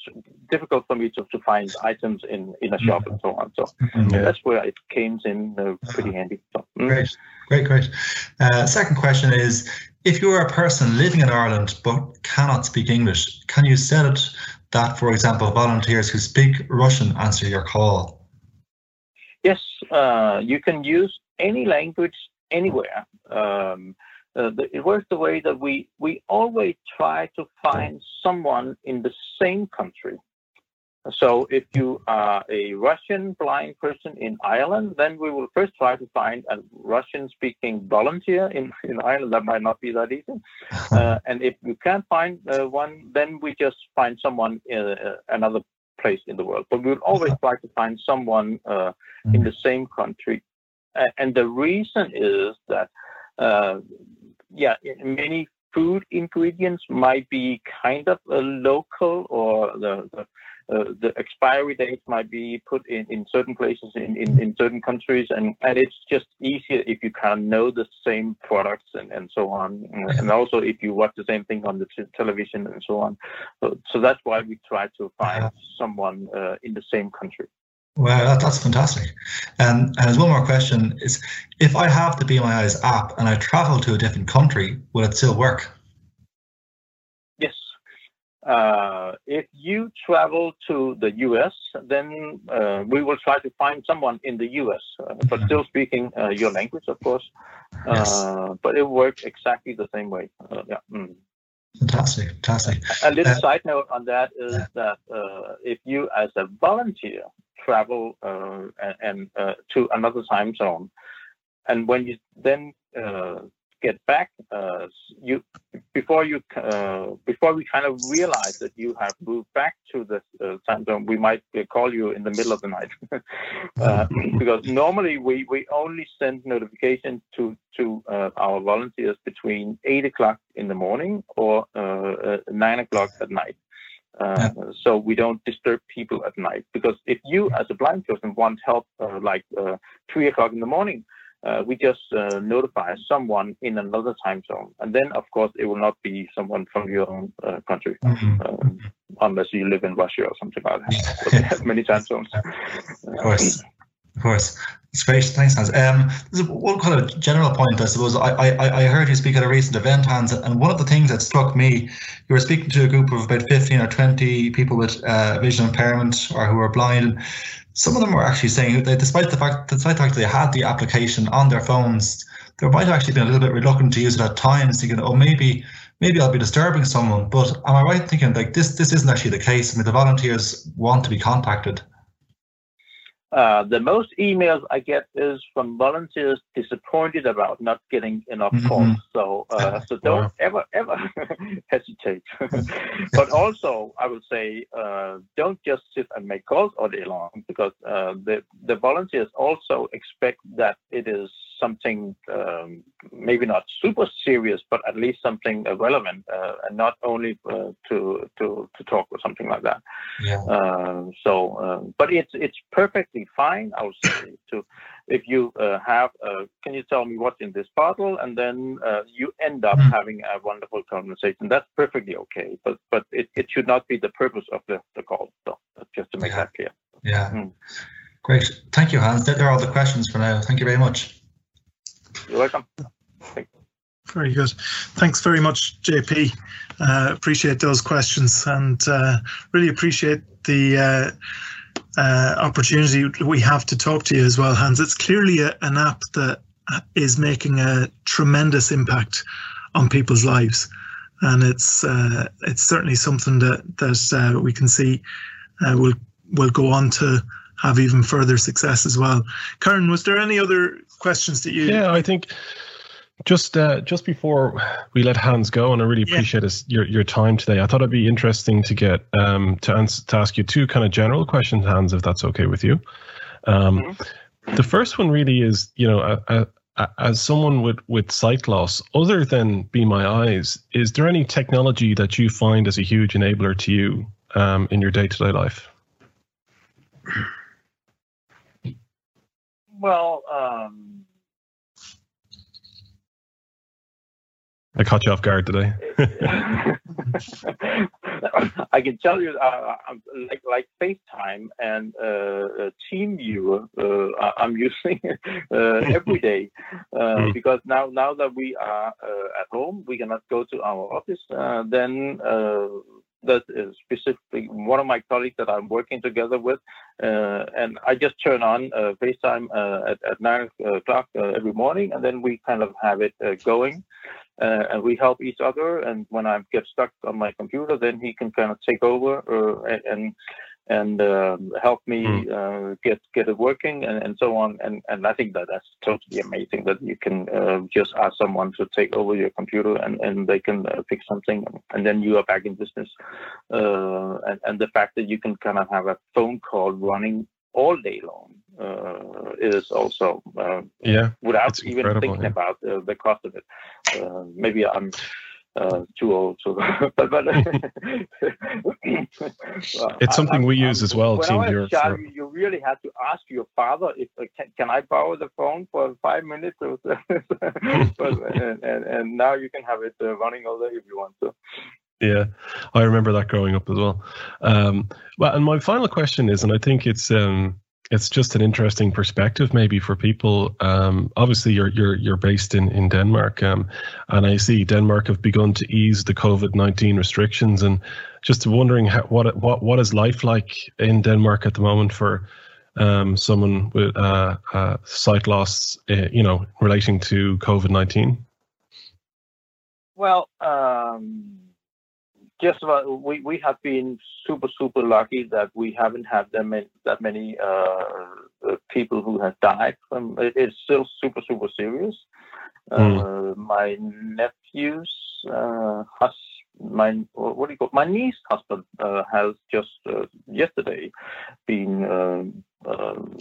difficult for me to, to find items in, in a shop and so on. So Yeah. that's where it came in uh, pretty handy. So, mm. Great, great, great. Uh, second question is if you're a person living in Ireland but cannot speak English, can you set it that, for example, volunteers who speak Russian answer your call? Yes, uh, you can use any language anywhere. Um, uh, the, it works the way that we we always try to find someone in the same country. So if you are a Russian blind person in Ireland, then we will first try to find a Russian-speaking volunteer in, in Ireland. That might not be that easy. Uh, and if you can't find uh, one, then we just find someone in uh, another place in the world. But we'll always try to find someone uh, in the same country. And the reason is that, uh, yeah, many food ingredients might be kind of local or the, the uh, the expiry dates might be put in, in certain places in, in, in certain countries and, and it's just easier if you can know the same products and, and so on and, also if you watch the same thing on the t- television and so on so, so that's why we try to find Yeah. someone uh, in the same country Wow, that, that's fantastic. Um, and there's one more question: Is if I have the Be My Eyes app and I travel to a different country, will it still work? Yes. Uh, if you travel to the US, then uh, we will try to find someone in the US, uh, but still speaking uh, your language, of course. Yes. Uh, but it works exactly the same way. Uh, yeah. mm. Fantastic, fantastic. A little side note on that is that uh, if you, as a volunteer, travel uh, and, and uh, to another time zone, and when you then uh, get back, uh, you before you uh, before we kind of realize that you have moved back to the uh, time zone, we might uh, call you in the middle of the night. Uh, because normally we, we only send notifications to to uh, our volunteers between eight o'clock in the morning or nine o'clock at night. Uh, So we don't disturb people at night. Because if you, as a blind person, want help uh, like uh, three o'clock in the morning, uh, we just uh, notify someone in another time zone, and then of course it will not be someone from your own uh, country, um, unless you live in Russia or something like that. But they have many time zones. Of course, of course. It's great. Thanks, Hans. Um, there's one kind of general point, I suppose. I, I, I heard you speak at a recent event, Hans, and one of the things that struck me, you were speaking to a group of about 15 or 20 people with uh, vision impairment or who are blind. Some of them were actually saying that despite the fact, despite the fact they had the application on their phones, they might have actually been a little bit reluctant to use it at times, thinking, oh, maybe maybe I'll be disturbing someone. But am I right in thinking like this this isn't actually the case? I mean, the volunteers want to be contacted. Uh, the most emails I get is from volunteers disappointed about not getting enough Mhm. calls. So, uh, so don't Wow. ever, ever hesitate. but also, I would say, uh, don't just sit and make calls all day long because uh, the the volunteers also expect that it is something um, maybe not super serious, but at least something uh, relevant, uh, and not only uh, to to to talk or something like that. Yeah. Uh, so, uh, but it's it's perfectly fine. I would say to if you uh, have, uh, can you tell me what's in this bottle, and then uh, you end up Hmm. having a wonderful conversation. That's perfectly okay. But but it, it should not be the purpose of the, the call. So just to make Yeah. that clear. Yeah. Mm. Great. Thank you, Hans. They're all the questions for now. Thank you very much. You're welcome. Very good. Thanks very much, JP. Uh, appreciate those questions and uh, really appreciate the uh, uh, opportunity we have to talk to you as well, Hans. It's clearly a, an app that is making a tremendous impact on people's lives, and it's uh, it's certainly something that that uh, we can see will will go on to have even further success as well. Karen, was there any other questions that you? Yeah, I think just uh, just before we let Hans go, and I really Yeah. appreciate his, your your time today. I thought it'd be interesting to get um, to ans- to ask you two kind of general questions, Hans, if that's okay with you. Um, The first one really is, you know, a, a, a- as someone with with sight loss, other than Be My Eyes, is there any technology that you find as a huge enabler to you um, in your day to day life? Well, um, I caught you off guard today. I can tell you, uh, like like FaceTime and uh, uh, TeamViewer, uh, I'm using uh, every day uh, Mm. because now now that we are uh, at home, we cannot go to our office. Uh, then uh, that is specifically one of my colleagues that I'm working together with, uh, and I just turn on uh, FaceTime uh, at, at nine o'clock uh, every morning, and then we kind of have it uh, going uh, and we help each other. And when I get stuck on my computer, then he can kind of take over and- and and um, help me uh, get get it working and, and so on. And and I think that that's totally amazing that you can uh, just ask someone to take over your computer and and they can uh, fix something, and then you are back in business. Uh, and and the fact that you can kind of have a phone call running all day long uh, is also uh, Yeah, without even thinking yeah. about uh, the cost of it. Uh, maybe I'm uh, too old, so but, but Well, It's something I'm- we use I'm- as well, When Team I was child, for- you- you really had to ask your father if uh, can, can I borrow the phone for five minutes, or so. but, and, and and now you can have it uh, running all day if you want to. Yeah, I remember that growing up as well. Um, well, and my final question is, and I think it's um, it's just an interesting perspective maybe for people. Um, obviously, you're you're you're based in in Denmark, um, and I see Denmark have begun to ease the COVID nineteen restrictions, and just wondering how, what what what is life like in Denmark at the moment for um, someone with uh, uh, sight loss, uh, you know, relating to COVID nineteen. Well, um, just about, we we have been super super lucky that we haven't had that many that many uh, uh, people who have died from it. It's still super super serious. Uh, my nephew's uh, hus my what do you call my niece husband uh, has just uh, yesterday been um, um,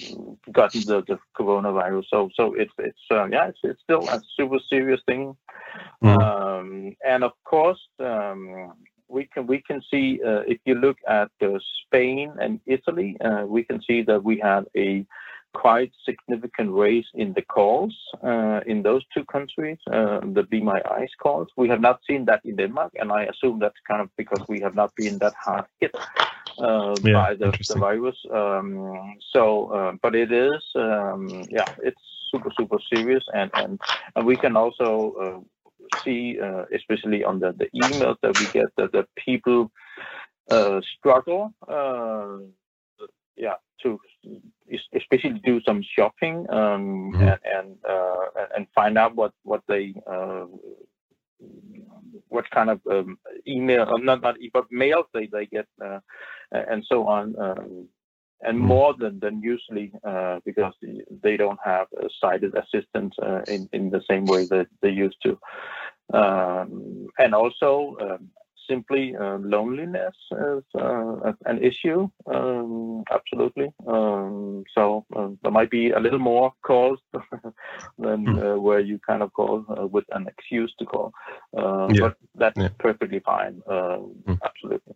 gotten the, the coronavirus. So so it's it's uh, yeah it's it's still a super serious thing. Mm. Um, and of course, um, we can we can see uh, if you look at uh, Spain and Italy, uh, we can see that we had a quite significant raise in the calls uh, in those two countries, uh, the Be My Eyes calls. We have not seen that in Denmark, and I assume that's kind of because we have not been that hard hit uh, Yeah, by the, the virus. Um, so, uh, but it is, um, yeah, it's super super serious, and and and we can also uh, see, uh, especially on the, the emails that we get, that the people uh, struggle, uh, yeah, to especially do some shopping um, Mhm. and and, uh, and- find out what what they uh, what kind of um, email, not not but mails they they get, uh, and so on. Um, and Mhm. more than, than usually uh, because they don't have a sighted assistant uh, in, in the same way that they used to. Um, and also, um, simply uh, loneliness is uh, an issue, um, absolutely. Um, so uh, there might be a little more calls than Hmm. uh, where you kind of call uh, with an excuse to call. Yeah. But that's Yeah. perfectly fine, Hmm. absolutely.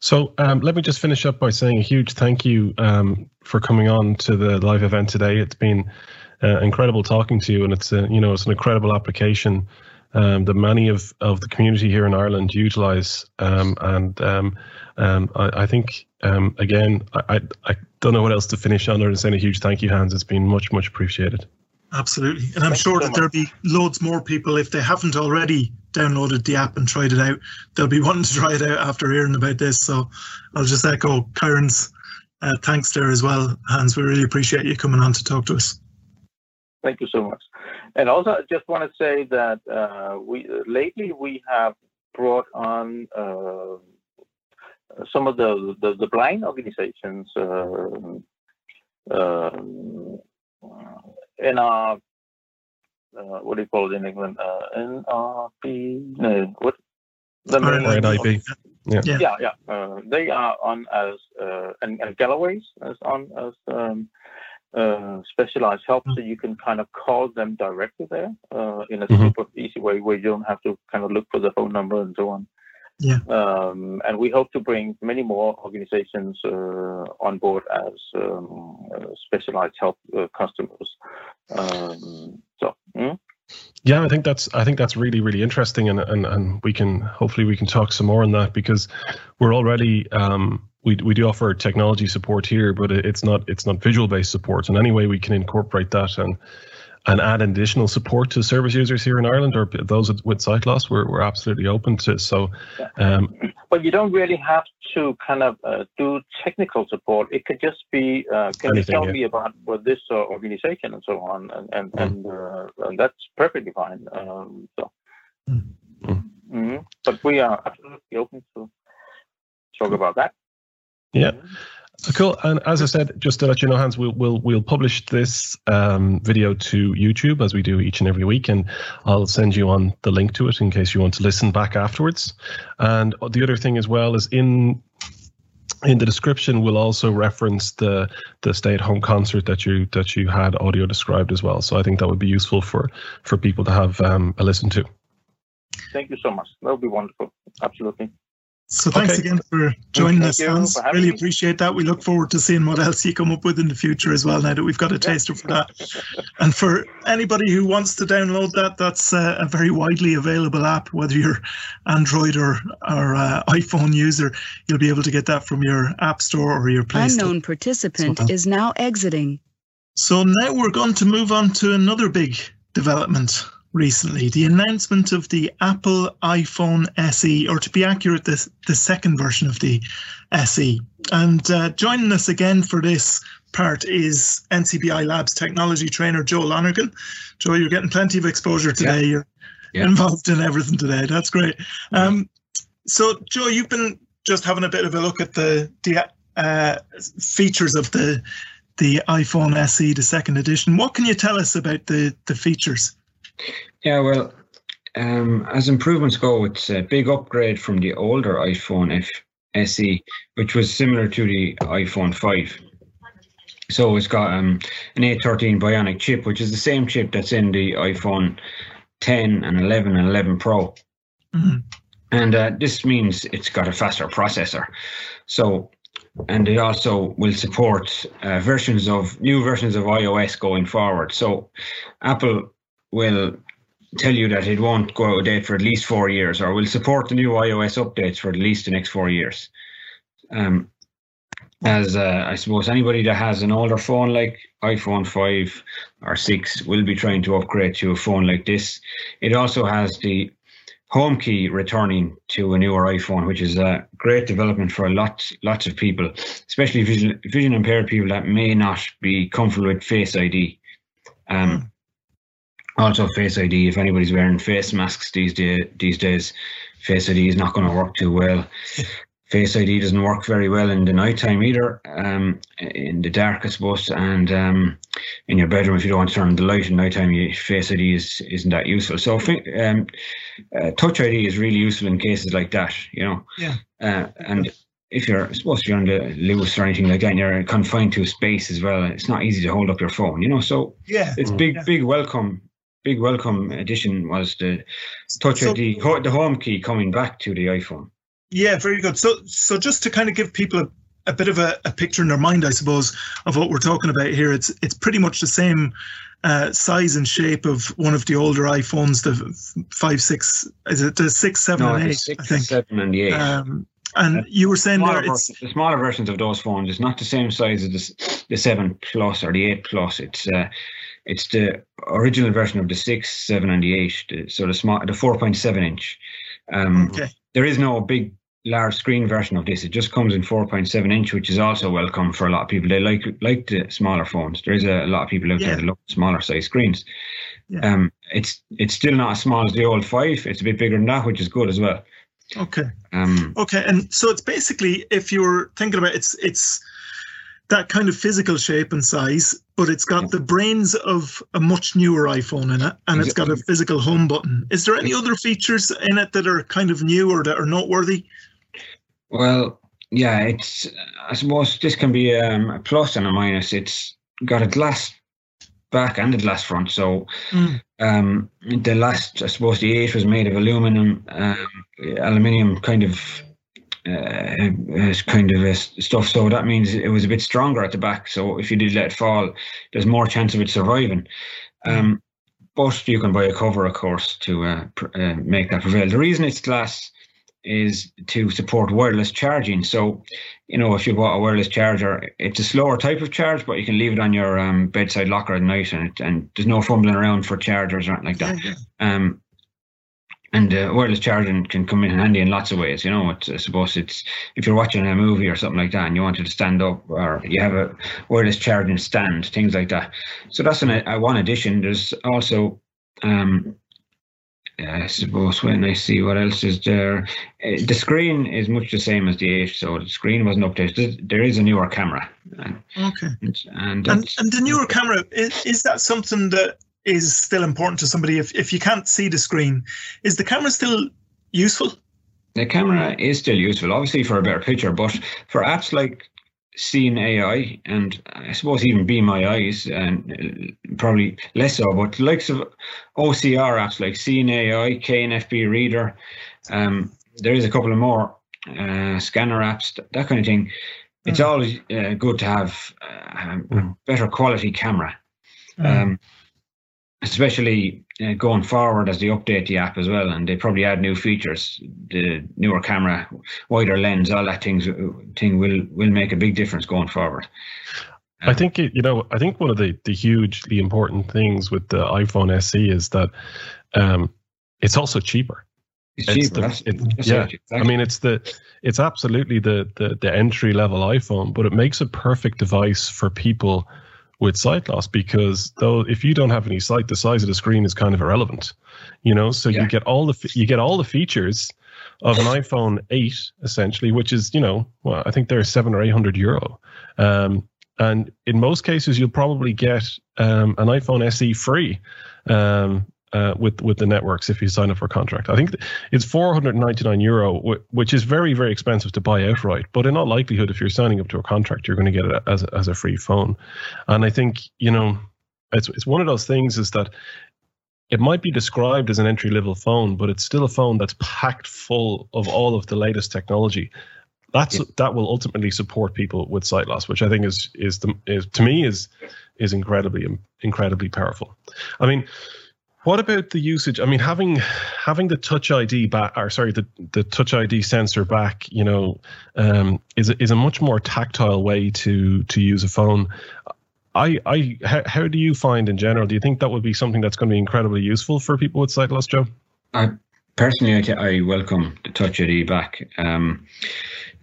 So um, let me just finish up by saying a huge thank you um, for coming on to the live event today. It's been uh, incredible talking to you, and it's a, you know it's an incredible application um, that many of, of the community here in Ireland utilize. Um, and um, um, I, I think again, I, I I don't know what else to finish on other than saying a huge thank you, Hans. It's been much much appreciated. Absolutely. And I'm Thank sure so that there'll be loads more people, if they haven't already downloaded the app and tried it out, they'll be wanting to try it out after hearing about this. So I'll just echo Karen's uh, thanks there as well, Hans. We really appreciate you coming on to talk to us. Thank you so much. And also, I just want to say that uh, we lately we have brought on uh, some of the, the, the blind organizations uh, um, in our uh, what do you call it in England? Uh, NRP? No, what? The RNIB. Yeah. Yeah. yeah, yeah. Uh, they are on as uh, and, and Galloway's as on as um, uh, specialized help, so you can kind of call them directly there uh, in a Mhm. super easy way where you don't have to kind of look for the phone number and so on. Yeah. Um, and we hope to bring many more organizations uh, on board as um, uh, specialized help uh, customers. Um, so. mm, Yeah, I think that's I think that's really really interesting, and and and we can hopefully we can talk some more on that because we're already um, we we do offer technology support here, but it's not it's not visual based support. And any way we can incorporate that and and add additional support to service users here in Ireland or those with- sight loss, we're we're absolutely open to. So, um, But you don't really have to kind of uh, do technical support. It could just be, uh, can Anything, you tell yeah. me about what this uh, organization and so on, and and, Mm. and, uh, and that's perfectly fine. Um, so, Mm. Mm. Mhm. but we are absolutely open to talk about that. Yeah. Cool. And as I said, just to let you know, Hans, we'll we'll we'll publish this um, video to YouTube as we do each and every week, and I'll send you on the link to it in case you want to listen back afterwards. And the other thing as well is in in the description we'll also reference the the stay at home concert that you that you had audio described as well. So I think that would be useful for for people to have um, a listen to. Thank you so much. That would be wonderful. Absolutely. So thanks Okay. again for joining Thank us, you Hans. for Really me. appreciate that. We look forward to seeing what else you come up with in the future as well. Now that we've got a taster for that, and for anybody who wants to download that, that's uh, a very widely available app. Whether you're Android or or uh, iPhone user, you'll be able to get that from your App Store or your Play Store. Unknown participant So- is now exiting. So now we're going to move on to another big development recently the announcement of the Apple iPhone SE, or to be accurate, the, the second version of the SE. And uh, joining us again for this part is NCBI Labs technology trainer Joe Lonergan. Joe, you're getting plenty of exposure today. You're Yeah. involved in everything today. That's great. Um, so, Joe, you've been just having a bit of a look at the, the uh, features of the the iPhone SE, the second edition. What can you tell us about the the features? Yeah, well, um, as improvements go, it's a big upgrade from the older iPhone F- SE, which was similar to the iPhone 5. So it's got um, an A13 Bionic chip, which is the same chip that's in the iPhone 10 and 11 and 11 Pro. Mhm. And uh, this means it's got a faster processor. So, and it also will support uh, versions of new versions of iOS going forward. So, Apple will tell you that it won't go out of date for at least four years, or will support the new iOS updates for at least the next four years. Um, as uh, I suppose anybody that has an older phone like iPhone 5 or 6 will be trying to upgrade to a phone like this. It also has the home key returning to a newer iPhone, which is a great development for lots lots of people, especially vision, vision impaired people that may not be comfortable with Face ID. Um, also, Face ID. If anybody's wearing face masks these day, these days, Face ID is not going to work too well. Face ID doesn't work very well in the nighttime either, um, in the dark, I suppose, and um, in your bedroom if you don't want to turn on the light in nighttime, you, Face ID is, isn't that useful. So um, uh, Touch ID is really useful in cases like that, you know. Yeah. Uh, and if you're supposed to be on the loose or anything like that, and you're confined to a space as well, it's not easy to hold up your phone, you know. So Yeah. it's big, Yeah. big welcome. Big welcome addition was the Touch So- ID, the home key coming back to the iPhone. Yeah, very good. So, so just to kind of give people a, a bit of a, a picture in their mind, I suppose, of what we're talking about here, it's it's pretty much the same uh, size and shape of one of the older iPhones, the five, six, is it the six, seven, No, and eight? six, I think. seven, and eight. Um, and Uh, you were saying smaller there, it's version- the smaller versions of those phones is not the same size as the, the seven plus or the eight plus. It's uh, it's the original version of the six, seven, and the eight. The, so the small, the four point seven inch. Um, okay. There is no big large screen version of this. It just comes in 4.7 inch, which is also welcome for a lot of people. They like like the smaller phones. There is a, a lot of people out Yeah. there that love smaller size screens. Yeah. Um, it's it's still not as small as the old five. It's a bit bigger than that, which is good as well. Okay. Um, Okay, and so it's basically if you're thinking about it, it's it's that kind of physical shape and size, but it's got the brains of a much newer iPhone in it, and it's got a physical home button. Is there any other features in it that are kind of new or that are noteworthy? Well, yeah, it's. I suppose this can be um, a plus and a minus. It's got a glass back and a glass front. So Mm. um, the last, I suppose, the eight was made of aluminum, um, aluminium kind of. Uh, is kind of uh, stuff, so that means it was a bit stronger at the back. So if you did let it fall, there's more chance of it surviving. Um, but you can buy a cover, of course, to uh, pr- uh, make that prevail. The reason it's glass is to support wireless charging. So, you know, if you bought a wireless charger, it's a slower type of charge, but you can leave it on your um, bedside locker at night, and it, and there's no fumbling around for chargers or anything like that. Um, and uh, wireless charging can come in handy in lots of ways. You know, it's, I suppose it's if you're watching a movie or something like that, and you wanted to stand up, or you have a wireless charging stand, things like that. So that's an, a one addition. There's also um, I suppose when I see what else is there, uh, the screen is much the same as the eight, so the screen wasn't updated. There is a newer camera, and Okay. and, And that's- and the newer camera is, is that something that is still important to somebody? If if you can't see the screen, is the camera still useful? the camera is still useful, obviously for a better picture, but for apps like Seeing AI and I suppose even Be My Eyes and uh, probably less so, but likes of OCR apps like Seeing AI, KNFB Reader, um, there is a couple of more uh, scanner apps, that kind of thing. It's always uh, good to have uh, a better quality camera. Um, especially uh, going forward as they update the app as well, and they probably add new features. The newer camera, wider lens, all that things thing will will make a big difference going forward. I think you know. I think one of the the hugely important things with the iPhone SE is that um, it's also cheaper. It's It's cheaper. the- that's, it- that's yeah, it, I mean, it's the it's absolutely the the, the entry level iPhone, but it makes a perfect device for people with sight loss because though if you don't have any sight, the size of the screen is kind of irrelevant. You know, so Yeah. you get all the you get all the features of an iPhone 8 essentially, which is you know, well, I think they're seven or eight hundred euro. Um, and in most cases, you'll probably get um, an iPhone SE free um, uh, with with the networks if you sign up for a contract. I think it's 499 euro, which is very very expensive to buy outright. But in all likelihood, if you're signing up to a contract, you're going to get it as a, as a free phone. And I think you know, it's it's one of those things is that it might be described as an entry level phone, but it's still a phone that's packed full of all of the latest technology. That's Yeah. that will ultimately support people with sight loss, which I think is is the is to me is is incredibly incredibly powerful. I mean, what about the usage? I mean, having having the Touch ID back, or sorry, the, the Touch ID sensor back, you know, um, is a- is a much more tactile way to to use a phone. I I how, how do you find in general? Do you think that would be something that's going to be incredibly useful for people with sight loss, Joe? I Personally, I welcome the Touch ID back. Um,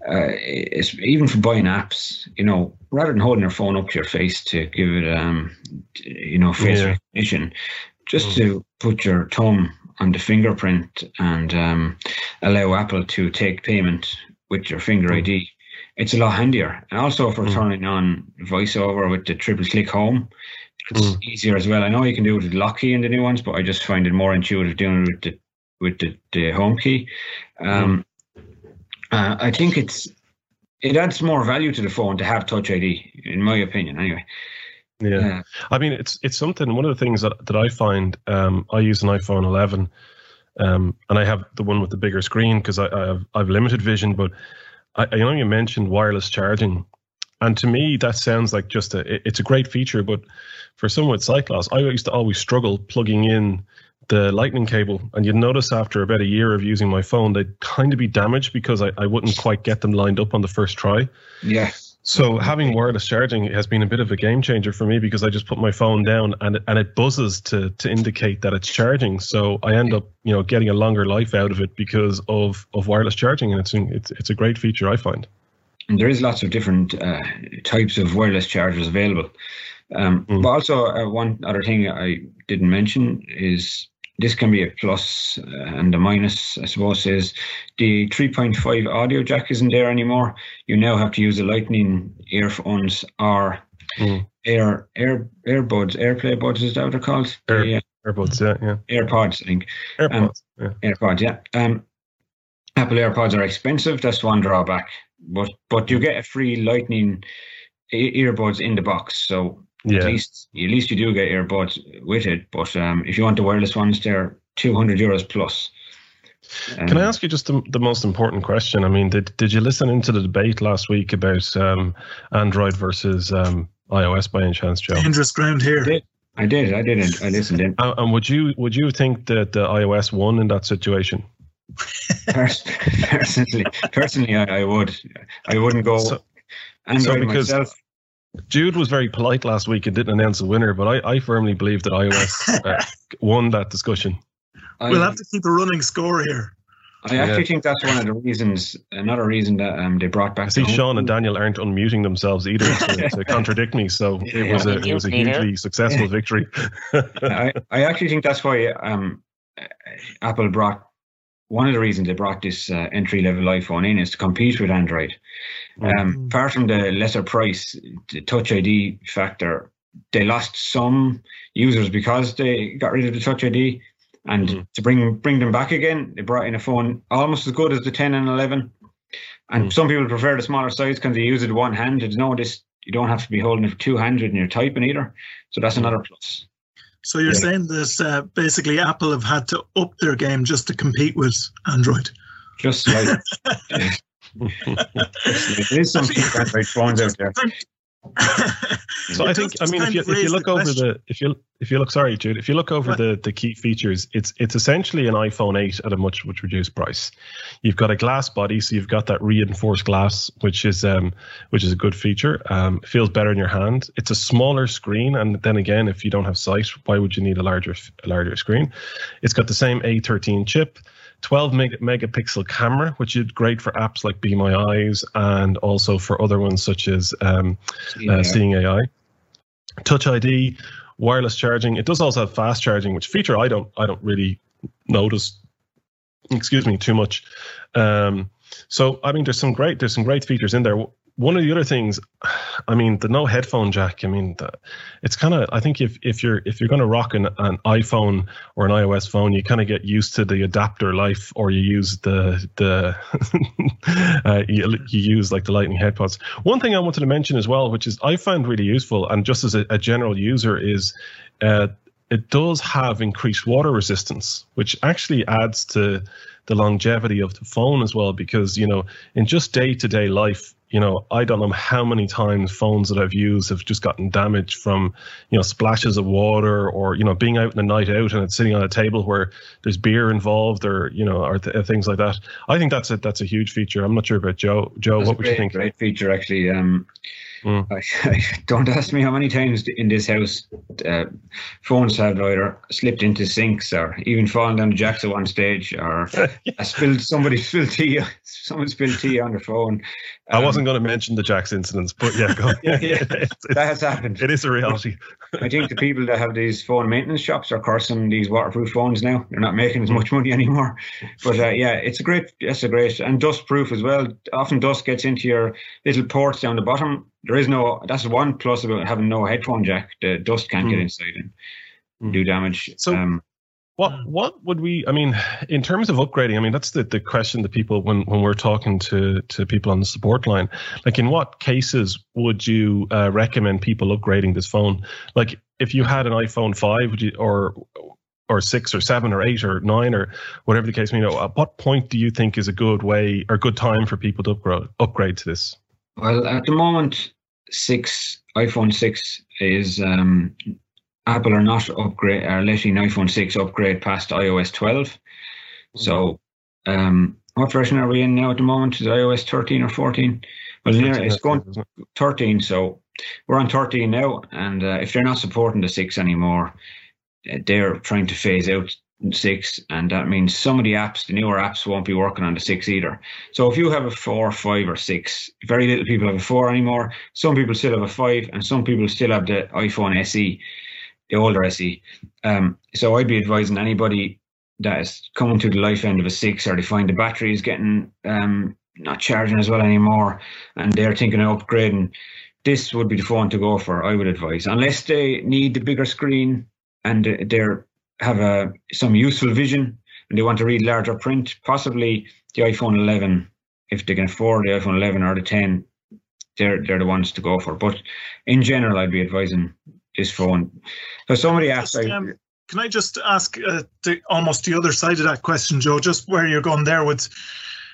uh, it's even for buying apps, you know, rather than holding your phone up to your face to give it, um, you know, face Yeah. recognition, just Mm. to put your thumb on the fingerprint and um, allow Apple to take payment with your finger Mm. ID. It's a lot handier. And also for Mm. turning on voiceover with the triple click home, it's Mm. easier as well. I know you can do it with lock key in the new ones, but I just find it more intuitive doing it with the with the, the home key. Um, uh, I think it's it adds more value to the phone to have Touch ID, in my opinion. Anyway, Yeah. I mean, it's it's something. One of the things that, that I find, um, I use an iPhone 11, um, and I have the one with the bigger screen because I, I have I've limited vision. But I, I know you mentioned wireless charging, and to me that sounds like just a it- it's a great feature. But for someone with sight loss, I used to always struggle plugging in the lightning cable, and you'd notice after about a year of using my phone, they'd kind of be damaged because I, I wouldn't quite get them lined up on the first try. yeah, So having wireless charging has been a bit of a game changer for me because I just put my phone down and it- and it buzzes to to indicate that it's charging. So I end up you know getting a longer life out of it because of of wireless charging, and it's it's it's a great feature I find. And there is lots of different uh, types of wireless chargers available. Um, Mm. But also, uh, one other thing I didn't mention is this can be a uh, and a minus, I suppose, is the 3.5 audio jack isn't there anymore. You now have to use the Lightning earphones or Mm. Air Air AirBuds, AirPlay buds, is that what they're called? Air- Yeah, AirPods, yeah, yeah, AirPods, I think. AirPods. yeah. AirPods, yeah. Um, Apple AirPods are expensive. That's one drawback. But but you get a free Lightning earbuds in the box, so Yeah. at least at least you do get your earbuds with it. But um, if you want the wireless ones, they're two hundred euros plus. Can I Um, ask you just the, the most important question? I mean, did did you listen into the debate last week about um, Android versus um, iOS by any chance, Joe? Dangerous ground here. Did. I did. I didn't. I listened in. Uh, and would you would you think that the iOS won in that situation? Personally, personally, I, I would. I wouldn't go So- Android because- myself. Jude was very polite last week and didn't announce a winner, but I, I firmly believe that iOS uh, won that discussion. I, We'll have to keep a running score here. I actually Yeah. think that's one of the reasons. Another reason that um, they brought back. I see Sean and. Daniel aren't unmuting themselves either to, to contradict me, so it was a it was a hugely successful victory. I, I actually think that's why um, Apple brought one of the reasons they brought this uh, entry level iPhone in is to compete with Android. Um, apart from the lesser price, the Touch ID factor, they lost some users because they got rid of the Touch ID. And Mhm. to bring bring them back again, they brought in a phone almost as good as the 10 and 11. And Mhm. some people prefer the smaller size because they use it one handed. No, this you don't have to be holding it two handed and you're typing either. So that's another plus. So you're Yeah. saying that uh, basically Apple have had to up their game just to compete with Android. Just like there is some cheap Android phones out there. So I think I mean if you if you look the over question. the if you if you look sorry Jude if you look over What? the the key features it's it's essentially an iPhone 8 at a much much reduced price. You've got a glass body so you've got that reinforced glass which is um which is a good feature. Um feels better in your hand. It's a smaller screen and then again if you don't have sight why would you need a larger a larger screen? It's got the same A13 chip. 12 meg- megapixel camera, which is great for apps like Be My Eyes and also for other ones such as um, uh, Seeing AI. Touch ID, wireless charging. It does also have fast charging, which feature I don't I don't really notice. Excuse me, too much. Um, so I mean, there's some great there's some great features in there. One of the other things, I mean, the no headphone jack. I mean, the, it's kind of. I think if if you're if you're going to rock an, an iPhone or an iOS phone, you kind of get used to the adapter life, or you use the the uh, you, you use like the Lightning headphones. One thing I wanted to mention as well, which is I found really useful, and just as a, a general user, is uh, it does have increased water resistance, which actually adds to the longevity of the phone as well. Because you know, in just day to day life, you know, I don't know how many times phones that I've used have just gotten damaged from you know splashes of water or you know being out in a night out and it's sitting on a table where there's beer involved or you know or th- things like that. I think that's a that's a huge feature. I'm not sure about Joe. Joe, That's what would great, you think? Great feature, actually. Um, Mm. I, don't ask me how many times in this house uh, phones have either slipped into sinks or even fallen down the jacks at one stage, or I spilled somebody spilled tea. Someone spilled tea on the phone. I Um, wasn't going to mention the Jacks incidents, but yeah, go. Yeah, yeah. It's- That has happened. it is a reality. I think the people that have these phone maintenance shops are cursing these waterproof phones now. They're not making as much money anymore. But uh, yeah, it's a great, it's a great, and dust proof as well. Often dust gets into your little ports down the bottom. There is no, that's one plus about having no headphone jack. The dust can't get Mm. inside and Mm. do damage. So- um, What what would we? I mean, in terms of upgrading, I mean that's the, the question that people when when we're talking to to people on the support line, like in what cases would you uh, recommend people upgrading this phone? Like if you had an iPhone five, would you or or six or seven or eight or nine or whatever the case may be, you know, at what point do you think is a good way or good time for people to upgrade upgrade to this? Well, at the moment, six iPhone six is um, Apple are not upgrade are letting iPhone six upgrade past iOS twelve. So, um, what version are we in now at the moment? Is iOS thirteen or fourteen? Well, yeah, 13, it's going think, isn't it? 13, so we're on 13 now. And uh, if they're not supporting the six anymore, uh, they're trying to phase out six, and that means some of the apps, the newer apps, won't be working on the six either. So if you have a four, five, or six, very little people have a four anymore. Some people still have a five, and some people still have the iPhone SE, the older SE. Um, so I'd be advising anybody that is coming to the life end of a six, or they find the battery is getting um, not charging as well anymore, and they're thinking of upgrading. This would be the phone to go for. I would advise, unless they need the bigger screen and they're have a some useful vision and they want to read larger print, possibly the iPhone 11, if they can afford the iPhone 11 or the 10, they're they're the ones to go for. But in general, I'd be advising this phone. So somebody apps, Just, I, um, Can I just ask uh, the, almost the other side of that question, Joe? Just where you're going there with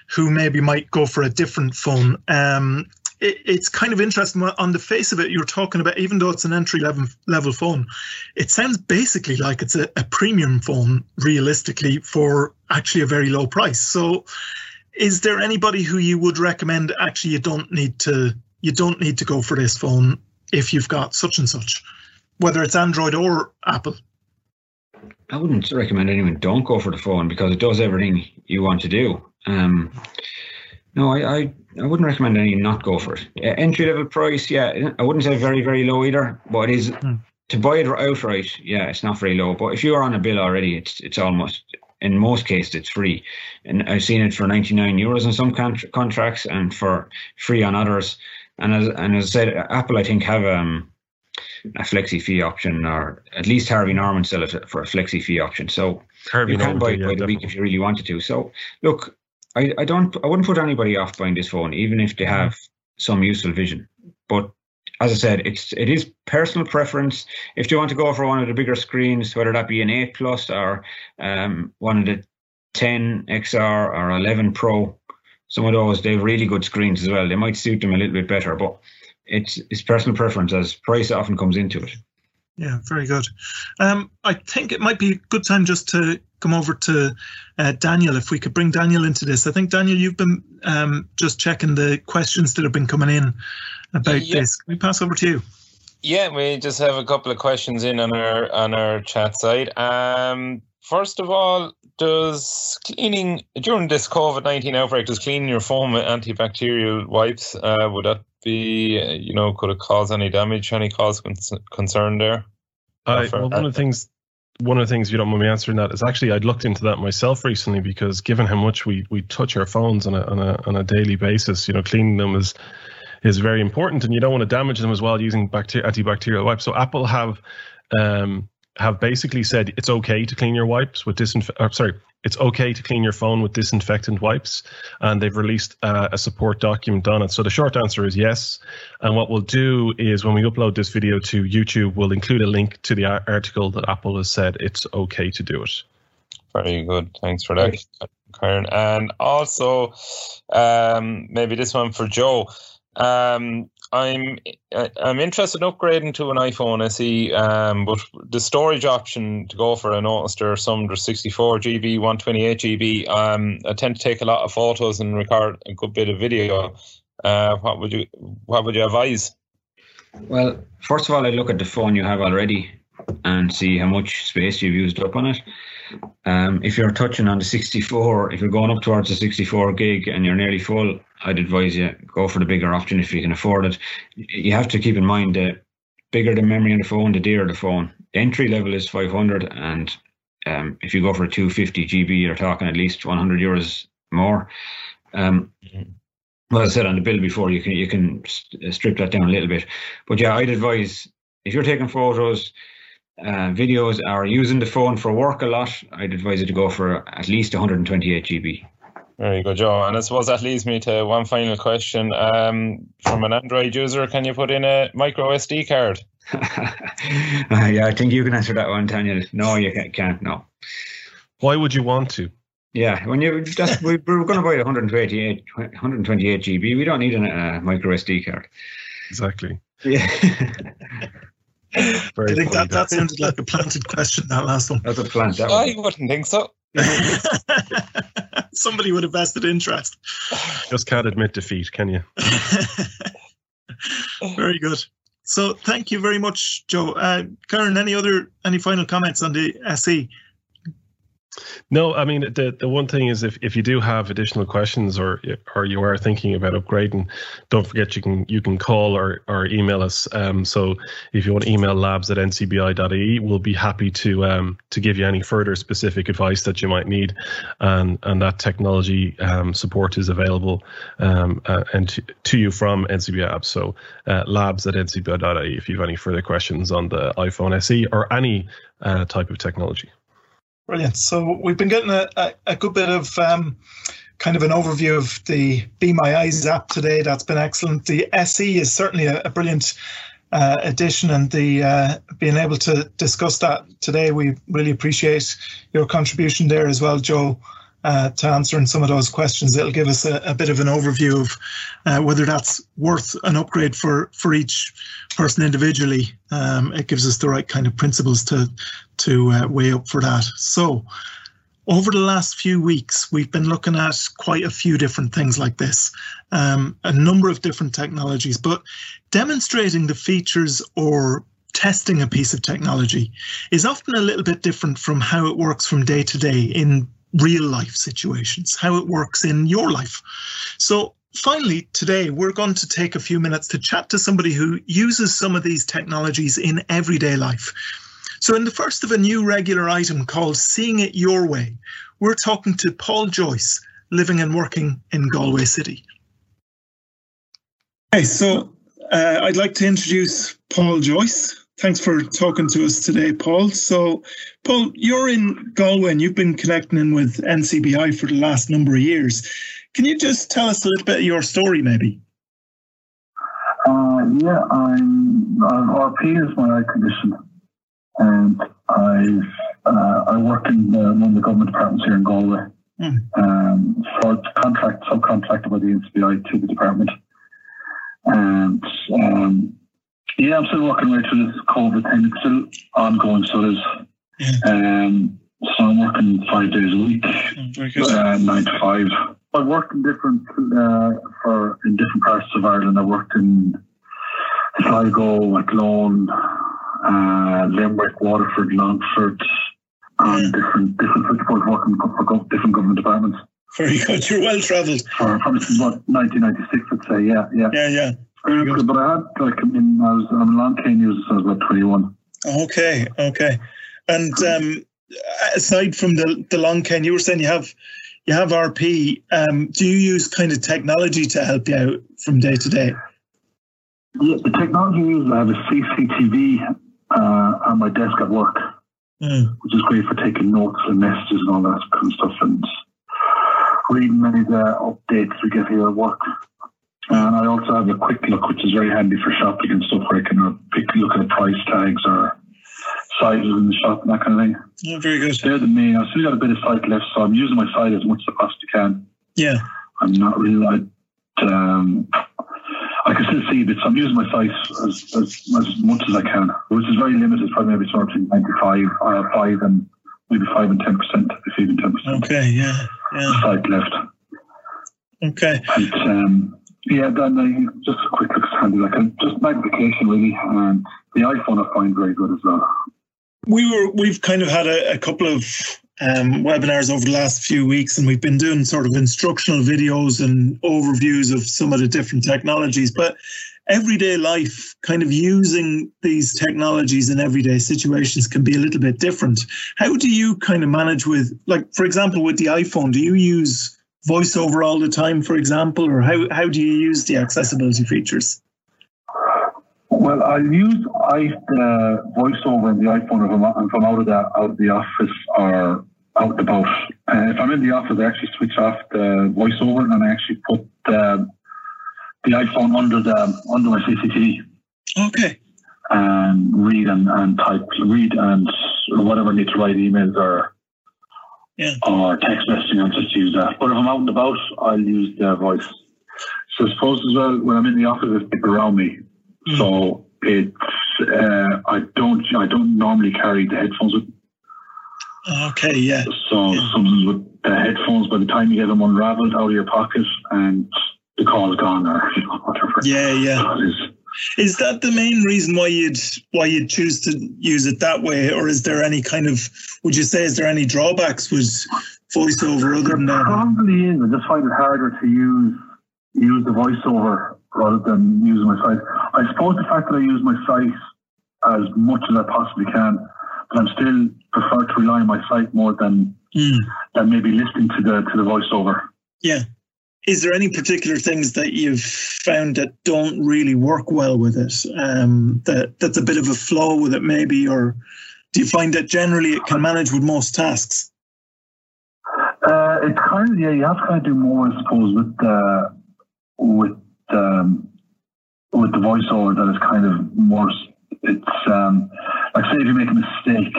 who maybe might go for a different phone. Um, it, it's kind of interesting. On the face of it, you're talking about even though it's an entry level level phone, it sounds basically like it's a, a premium phone, realistically, for actually a very low price. So, is there anybody who you would recommend? Actually, you don't need to. You don't need to go for this phone if you've got such and such, whether it's Android or Apple. I wouldn't recommend anyone don't go for the phone because it does everything you want to do. Um, no, I, I, I wouldn't recommend anyone not go for it. Uh, entry level price, yeah, I wouldn't say very very low either, but it is Hmm. to buy it outright. Yeah, it's not very low. But if you're on a bill already, it's it's almost in most cases it's free, and I've seen it for 99 euros in some contr contracts and for free on others. And as and as I said, Apple I think have um a flexi fee option, or at least Harvey Norman sell it for a flexi fee option. So Harvey you can Norman buy it yeah, by the week if you really wanted to. So look, I, I don't I wouldn't put anybody off buying this phone, even if they have some useful vision. But as I said, it's it is personal preference. If you want to go for one of the bigger screens, whether that be an 8 Plus or um, one of the 10 XR or 11 Pro, some of those they have really good screens as well. They might suit them a little bit better, but it's it's personal preference as price often comes into it. Yeah, very good. Um, I think it might be a good time just to come over to uh, Daniel, if we could bring Daniel into this. I think, Daniel, you've been um, just checking the questions that have been coming in about Yeah. this. Can we pass over to you? Yeah, we just have a couple of questions in on our on our chat side. Um, first of all, does cleaning during this COVID nineteen outbreak does cleaning your phone with antibacterial wipes uh, would that be uh, you know could it cause any damage, any cause concern there? I, well, one of the things, one of the things, if you don't mind me answering that, is actually I'd looked into that myself recently because given how much we we touch our phones on a on a on a daily basis, you know, cleaning them is is very important, and you don't want to damage them as well using bacteria, antibacterial wipes. So Apple have um have basically said it's okay to clean your wipes with disinfect. Or, sorry, it's okay to clean your phone with disinfectant wipes, and they've released uh, a support document on it. So the short answer is yes. And what we'll do is when we upload this video to YouTube, we'll include a link to the article that Apple has said it's okay to do it. Very good. Thanks for that, Karen. And also, um, maybe this one for Joe. Um, I'm I- I'm interested in upgrading to an iPhone SE, um, but the storage option to go for, I noticed some there's 64 GB, 128 GB. Um, I tend to take a lot of photos and record a good bit of video. Uh, what would you what would you advise? Well, first of all, I look at the phone you have already and see how much space you've used up on it. Um, if you're touching on the 64, if you're going up towards the 64 gig and you're nearly full, I'd advise you go for the bigger option if you can afford it. You have to keep in mind the bigger the memory on the phone, the dearer the phone. The entry level is 500, and um, if you go for a 250 GB, you're talking at least 100 euros more. Um, well, as I said on the bill before, you can you can st- strip that down a little bit. But yeah, I'd advise if you're taking photos, uh, videos, or using the phone for work a lot, I'd advise you to go for at least 128 GB. Very good, Joe. And I suppose that leads me to one final question. Um, from an Android user, can you put in a micro SD card? Uh, yeah, I think you can answer that one, Daniel. No, you can't. can't no. Why would you want to? Yeah, when you just we, we're going to buy 128 128 GB. We don't need a uh, micro SD card. Exactly. Yeah, Very I think that, that sounded like a planted question, that last one. that's a plant. That I one. wouldn't think so. somebody with a vested interest. Just can't admit defeat, can you? very good. So thank you very much, Joe. Uh, Karen, any other any final comments on the SE? No, I mean the the one thing is if, if you do have additional questions or or you are thinking about upgrading, don't forget you can you can call or or email us. Um, so if you want to email labs at ncbi.ie, we'll be happy to um to give you any further specific advice that you might need, and and that technology um, support is available um uh, and to, to you from NCBI apps. So uh, labs at ncbi.ie if you have any further questions on the iPhone SE or any uh, type of technology. Brilliant. So we've been getting a, a, a good bit of um, kind of an overview of the Be My Eyes app today. That's been excellent. The SE is certainly a, a brilliant uh, addition, and the uh, being able to discuss that today, we really appreciate your contribution there as well, Joe uh, to answering some of those questions. It'll give us a, a bit of an overview of uh, whether that's worth an upgrade for for each person individually. Um, it gives us the right kind of principles to to uh, weigh up for that. So. Over the last few weeks, we've been looking at quite a few different things like this, um, a number of different technologies, but demonstrating the features or testing a piece of technology is often a little bit different from how it works from day to day in real life situations, how it works in your life. So, finally, today we're going to take a few minutes to chat to somebody who uses some of these technologies in everyday life. So, in the first of a new regular item called Seeing It Your Way, we're talking to Paul Joyce, living and working in Galway City. Okay, so uh, I'd like to introduce Paul Joyce. Thanks for talking to us today, Paul. So, Paul, you're in Galway and you've been connecting in with NCBI for the last number of years. Can you just tell us a little bit of your story, maybe? Uh, yeah, I'm, I'm RP is my eye condition, and I uh, I work in the, one of the government departments here in Galway. Mm. Um, so it's contract subcontracted by the NCBI to the department, and um, yeah, I'm still working right through this COVID thing. It's still ongoing, so it is. Yeah. Um, so I'm working five days a week, Very uh, nine to five. I've worked in different uh, for in different parts of Ireland. I worked in Sligo, Athlone, uh, Limerick, Waterford, Longford, and different different working for, different government departments. Very good. You're well travelled. Probably since what 1996, I'd say. Yeah, yeah. Yeah, yeah. But I had like I mean, I was I'm long cane user since I was about 21. Okay, okay. And um, aside from the the long cane, you were saying you have you have RP. Um, do you use kind of technology to help you out from day to day? Yeah, the technology I use, I have a CCTV uh, on my desk at work, Mm. which is great for taking notes and messages and all that kind of stuff, and reading many of the updates we get here at work. And I also have a quick look, which is very handy for shopping and stuff, where I can pick look at the price tags or sizes in the shop and that kind of thing. Yeah, very good. They're the main. I've still got a bit of sight left, so I'm using my sight as much as I possibly can. Yeah, I'm not really like, um, I can still see bits. I'm using my sight as, as, as much as I can, which is very limited, probably maybe sort of between 95, uh, 5 and maybe 5 and 10%, if even 10% okay, yeah, yeah, sight left. okay. And, um, yeah, Dan, I just a quick handy, like uh, just magnification really, and the iPhone I find very good as well. we were we've kind of had a, a couple of um, webinars over the last few weeks and we've been doing sort of instructional videos and overviews of some of the different technologies but everyday life kind of using these technologies in everyday situations can be a little bit different how do you kind of manage with like for example with the iphone do you use voiceover all the time for example or how, how do you use the accessibility features? Well, I use I uh, voiceover on the iPhone if I'm, if I'm out of the out of the office or out and about. Uh, if I'm in the office, I actually switch off the voiceover and I actually put um the iPhone under the under my CCTV okay. And read and, and type, read and whatever I need to write emails or Yeah. or text messaging. I'll just use that. But if I'm out and about, I'll use the voice. So I suppose as well when I'm in the office, there's people around me. Mm. So it's uh, I don't I don't normally carry the headphones with. okay yeah So Yeah. sometimes with the headphones by the time you get them unraveled out of your pocket and the call's gone or you know, whatever. Yeah, yeah. It is. Is that the main reason why you'd why you'd choose to use it that way, or is there any kind of would you say is there any drawbacks with voiceover other than that? probably is. I just find it harder to use use the voiceover rather than using my sight. I suppose the fact that I use my sight as much as I possibly can, but I'm still prefer to rely on my sight more than Mm. than maybe listening to the to the voiceover. Yeah. Is there any particular things that you've found that don't really work well with it? Um, that that's a bit of a flaw with it, maybe, or do you find that generally it can manage with most tasks? Uh, it's kind of yeah. You have to kind of do more, I suppose, with the with um, with the voiceover that is kind of more. It's um, like say if you make a mistake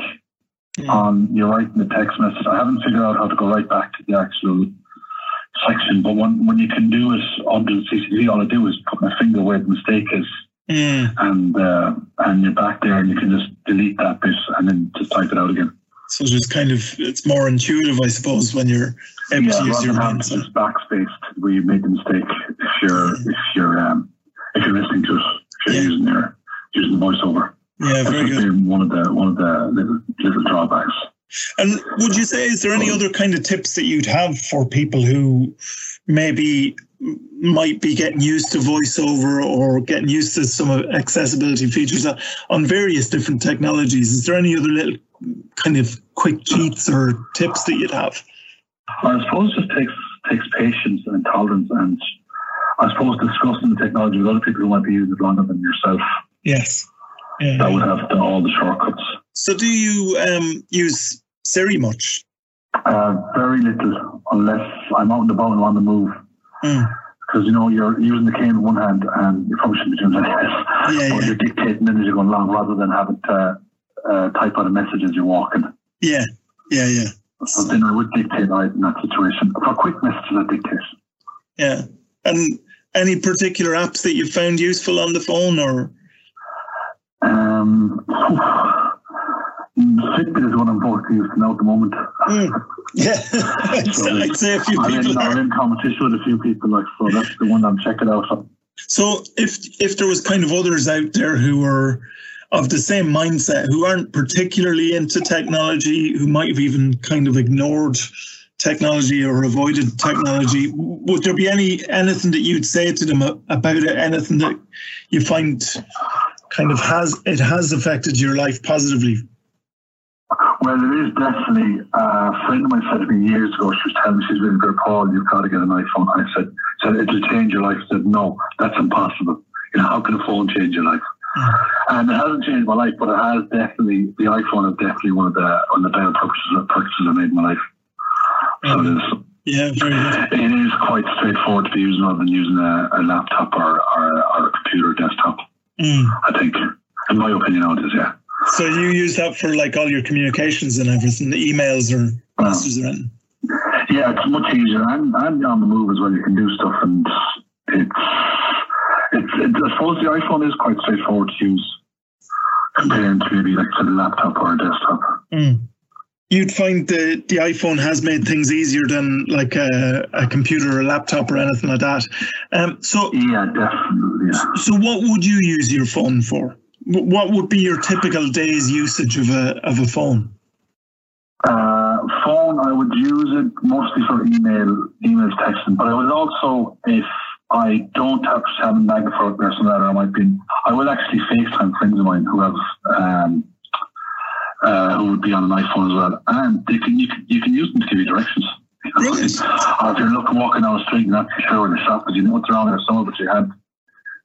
on you're writing the text message. I haven't figured out how to go right back to the actual section, but when when you can do it under the CCTV, all I do is put my finger where the mistake is, Mm. and uh, and you're back there, and you can just delete that bit and then just type it out again. So it's kind of it's more intuitive, I suppose, when you're able yeah, to use your than having mind. to just backspace where you made the mistake. If you're if you're um, if you're listening to it, if you're Yeah. using your using the voiceover, Yeah, very good. one of the one of the little, little drawbacks. And would you say is there any other kind of tips that you'd have for people who maybe might be getting used to voiceover or getting used to some of accessibility features on- various different technologies? Is there any other little kind of quick cheats or tips that you'd have? I suppose it just takes takes patience and tolerance, and I suppose discussing the technology with other people who might be using it longer than yourself. Yes. Yeah. That would have the, all the shortcuts. So do you um, use Siri much? Uh, very little, unless I'm out and about and on the move. Mm. Because you know you're using the cane in one hand, and you probably shouldn't be doing that. Yeah, Or yeah. you're dictating then as you're going along, rather than having to uh, type out a message as you're walking. Yeah. Yeah, yeah. So then I would dictate right in that situation. For quick messages, I dictate. Yeah. And any particular apps that you found useful on the phone or Um, Fitbit is one I'm both using now at the moment. Mm. Yeah, I'd, say, I'd say a few I'm people in, I'm are. in competition with a few people, like so. That's the one I'm checking out. So if if there was kind of others out there who were of the same mindset, who aren't particularly into technology, who might have even kind of ignored technology or avoided technology, would there be any anything that you'd say to them about it? Anything that you find kind of has it has affected your life positively? Well, it is definitely uh, a friend of mine said to me years ago. She was telling me she's really good, Paul. You've got to get an iPhone. I said, said it'll change your life. I said, no, that's impossible. You know, how can a phone change your life? And it hasn't changed my life, but it has definitely. The iPhone is definitely one of the one of the better purchases purchases I made in my life. So it is. Yeah, very good. It is quite straightforward to be using rather than using a, a laptop or, or, or a computer or desktop. Mm. I think, in my opinion, it is. Yeah. So you use that for like all your communications and everything, the emails or messages or anything? Yeah, it's much easier and, and on the move as well. You can do stuff, and it's it's. it's I suppose the iPhone is quite straightforward to use compared to maybe like a laptop or a desktop. Mm. You'd find the the iPhone has made things easier than like a, a computer or a laptop or anything like that. Um, so Yeah, definitely. Yeah. so what would you use your phone for? What would be your typical day's usage of a of a phone? Uh, phone, I would use it mostly for email, emails, texting. But I would also, if I don't have to have a magnifier or something like that, I might be, I will actually FaceTime friends of mine who have, um, uh, who would be on an iPhone as well, and they can you can you can use them to give you directions. You know? Brilliant. Or if you're looking walking down the street and not sure where the shop is, you know what's around there, some of it you had.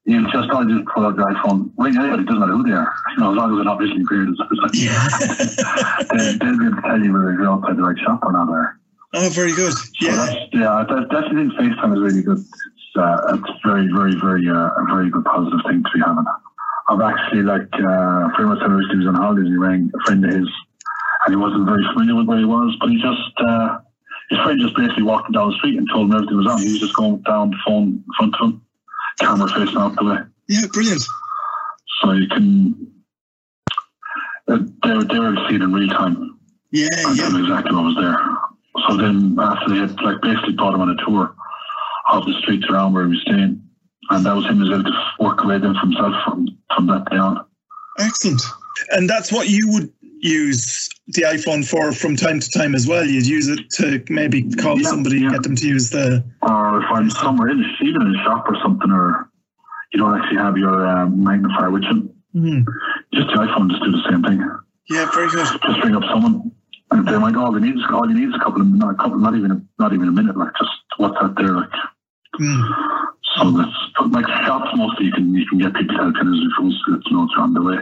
You just all just pull out your iPhone, ring anybody, doesn't matter who they are. You know, as long as they're not visually impaired, like, they, they'll be able to tell you whether you're outside the right shop or not there. Oh, very good. So Yeah. that's, yeah, I de- definitely think FaceTime is really good. It's, uh, it's very, very, very, uh, a very good positive thing to be having. I've actually, like, uh, friend of mine he was on holidays, he rang a friend of his, and he wasn't very familiar with where he was, but he just, uh, his friend just basically walked him down the street and told him everything was on. He was just going down the phone in front of him, camera facing out the way. Yeah, brilliant. So you can, uh, they, were- they were see it in real time. Yeah, and yeah. exactly what was there. so then after they had like basically brought him on a tour of the streets around where he was staying, and that was him as able to work away then from himself from from that day on. Excellent. And that's what you would use the iPhone for from time to time as well. You'd use it to maybe call Yeah, somebody and yeah. get them to use the. Or if I'm somewhere in a, even in a shop or something, or you don't actually have your um, magnifier with you, Mhm. just the iPhone just do the same thing. Yeah, very good. Just ring up someone. And they might all they need is all you need is a couple of not a couple not even a, not even a minute like just what's out there like Mm. So that's but like shops mostly you can you can get people helping as if it's it's know it's on the way.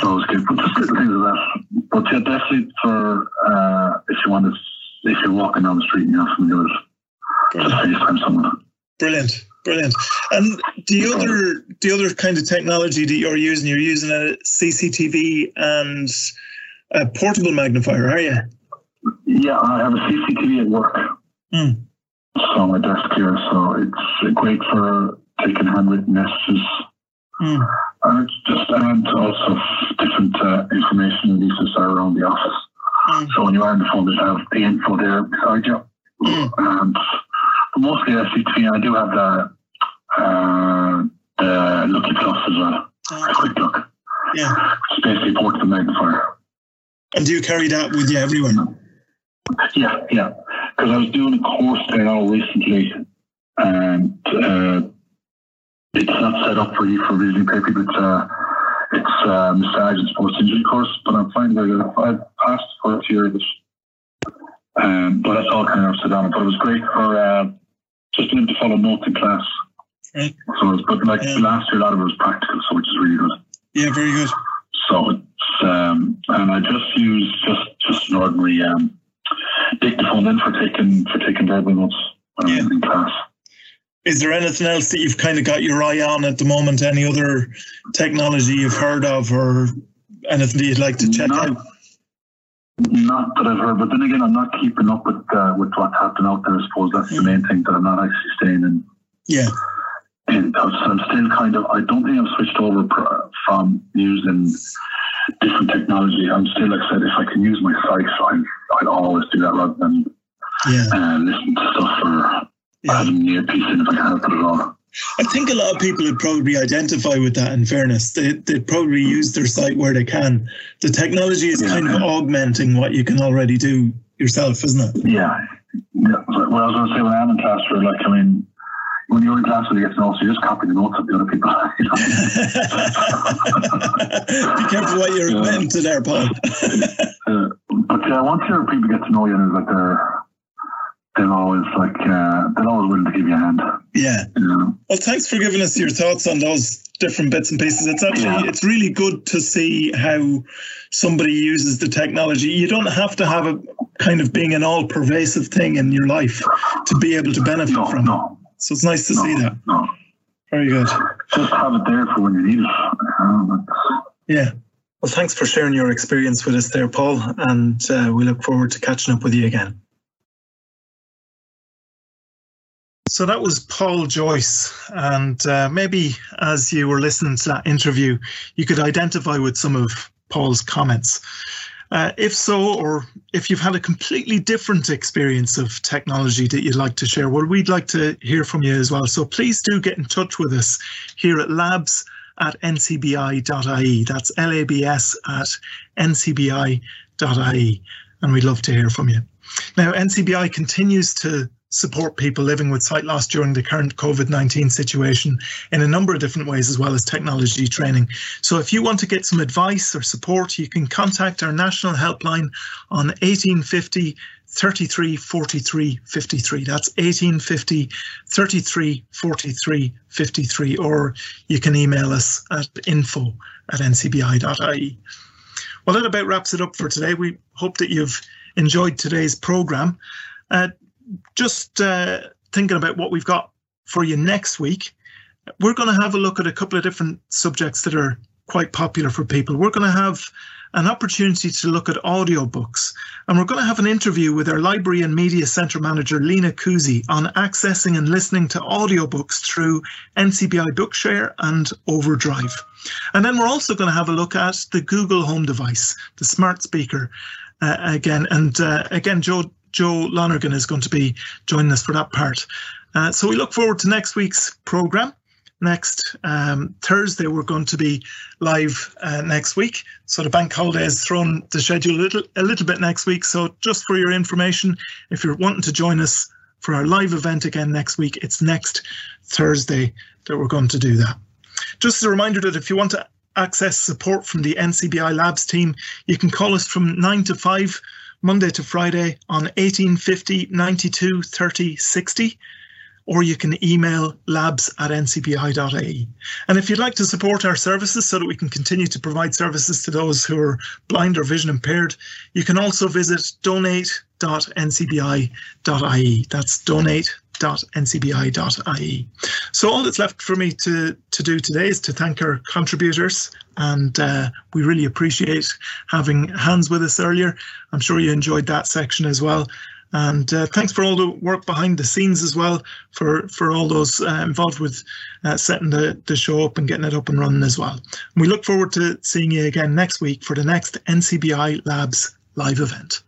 So it's good, but just little things like that. But yeah, definitely for uh, if you want to if you're walking down the street and you have something to do just FaceTime someone. Brilliant, brilliant. And the other, the other kind of technology that you're using, you're using a CCTV and a portable magnifier, are you? Yeah, I have a CCTV at work. Mm. So on my desk here, so it's great for taking handwritten messages. Mm. Just and also different uh, information releases are around the office. Mm. So when you are on the phone, there's have the info there beside you. Mm. And mostly I see CCTV. I do have the uh, the Lucky Plus as well. A quick look. Yeah. It's basically portable magnifier. And do you carry that with you everywhere? Yeah, yeah. Because I was doing a course there now recently, and uh, it's not set up for you for reading paper. It's uh, it's uh, massage and sports injury course, but I'm finding that I've passed the first year of it. Um, but that's all kind of upside down. But it was great for uh, just being able to follow notes in class. So, was, but like Yeah. last year, a lot of it was practical, so which is really good. Yeah, very good. So it's um, and I just use just just an ordinary um, dictaphone then for taking for taking verbal notes when I'm in class. Is there anything else that you've kind of got your eye on at the moment? Any other technology you've heard of or anything that you'd like to check Not- out? Not that I've heard, but then again, I'm not keeping up with uh, with what's happening out there. I suppose that's the main thing that I'm not actually staying in Yeah. in. So I'm still kind of. I don't think I've switched over pr- from using different technology. I'm still, like I said, if I can use my sight, I'd, I'd always do that rather than Yeah. uh, listen to stuff or Yeah. having an earpiece in if I can help it at all. I think a lot of people would probably identify with that. In fairness, they they'd probably use their sight where they can. The technology is kind of augmenting what you can already do yourself, isn't it? Yeah. yeah. Well, I was going to say when I'm in class, for like, I mean, when you're in class with you get to know, so you just copy the notes of the other people. You know? Be careful what you're admitting to there, Paul. uh, but yeah, once your people get to know you, and like they're they're always like uh, they're always willing to give you a hand. yeah. You know? Well, thanks for giving us your thoughts on those different bits and pieces. It's actually Yeah. it's really good to see how somebody uses the technology. You don't have to have a kind of being an all pervasive thing in your life to be able to benefit No, from it. No, So it's nice to no, see that. no. Very good. Just have it there for when you need it. You know, that's- Yeah. Well, thanks for sharing your experience with us there, Paul, and uh, we look forward to catching up with you again. So that was Paul Joyce, and uh, maybe as you were listening to that interview, you could identify with some of Paul's comments. Uh, if so, or if you've had a completely different experience of technology that you'd like to share, well, we'd like to hear from you as well. So please do get in touch with us here at labs at ncbi.ie. That's labs at ncbi.ie. And we'd love to hear from you. Now, NCBI continues to support people living with sight loss during the current COVID 19 situation in a number of different ways, as well as technology training. So, if you want to get some advice or support, you can contact our national helpline on 1850 33 43 53. That's 1850 33 43 53. Or you can email us at info at ncbi.ie. Well, that about wraps it up for today. We hope that you've enjoyed today's program. Uh, just uh, thinking about what we've got for you next week, we're going to have a look at a couple of different subjects that are quite popular for people. We're going to have an opportunity to look at audiobooks, and we're going to have an interview with our Library and Media Centre Manager, Lena Kuzi, on accessing and listening to audiobooks through NCBI Bookshare and Overdrive. And then we're also going to have a look at the Google Home device, the smart speaker, uh, again. And uh, again, Joe Joe Lonergan is going to be joining us for that part. Uh, so we look forward to next week's program. Next um, Thursday, we're going to be live uh, next week. So the bank holiday has thrown the schedule a little, a little bit next week. So just for your information, if you're wanting to join us for our live event again next week, it's next Thursday that we're going to do that. Just a reminder that if you want to access support from the NCBI Labs team, you can call us from 9 to 5, Monday to Friday on 1850 92 30 60 or you can email labs at ncbi.ie. And if you'd like to support our services so that we can continue to provide services to those who are blind or vision impaired, you can also visit donate.ncbi.ie. That's donate.ncbi.ie. So all that's left for me to, to do today is to thank our contributors and uh, we really appreciate having Hans with us earlier. I'm sure you enjoyed that section as well. And uh, thanks for all the work behind the scenes as well, for for all those uh, involved with uh, setting the, the show up and getting it up and running as well. And we look forward to seeing you again next week for the next NCBI Labs live event.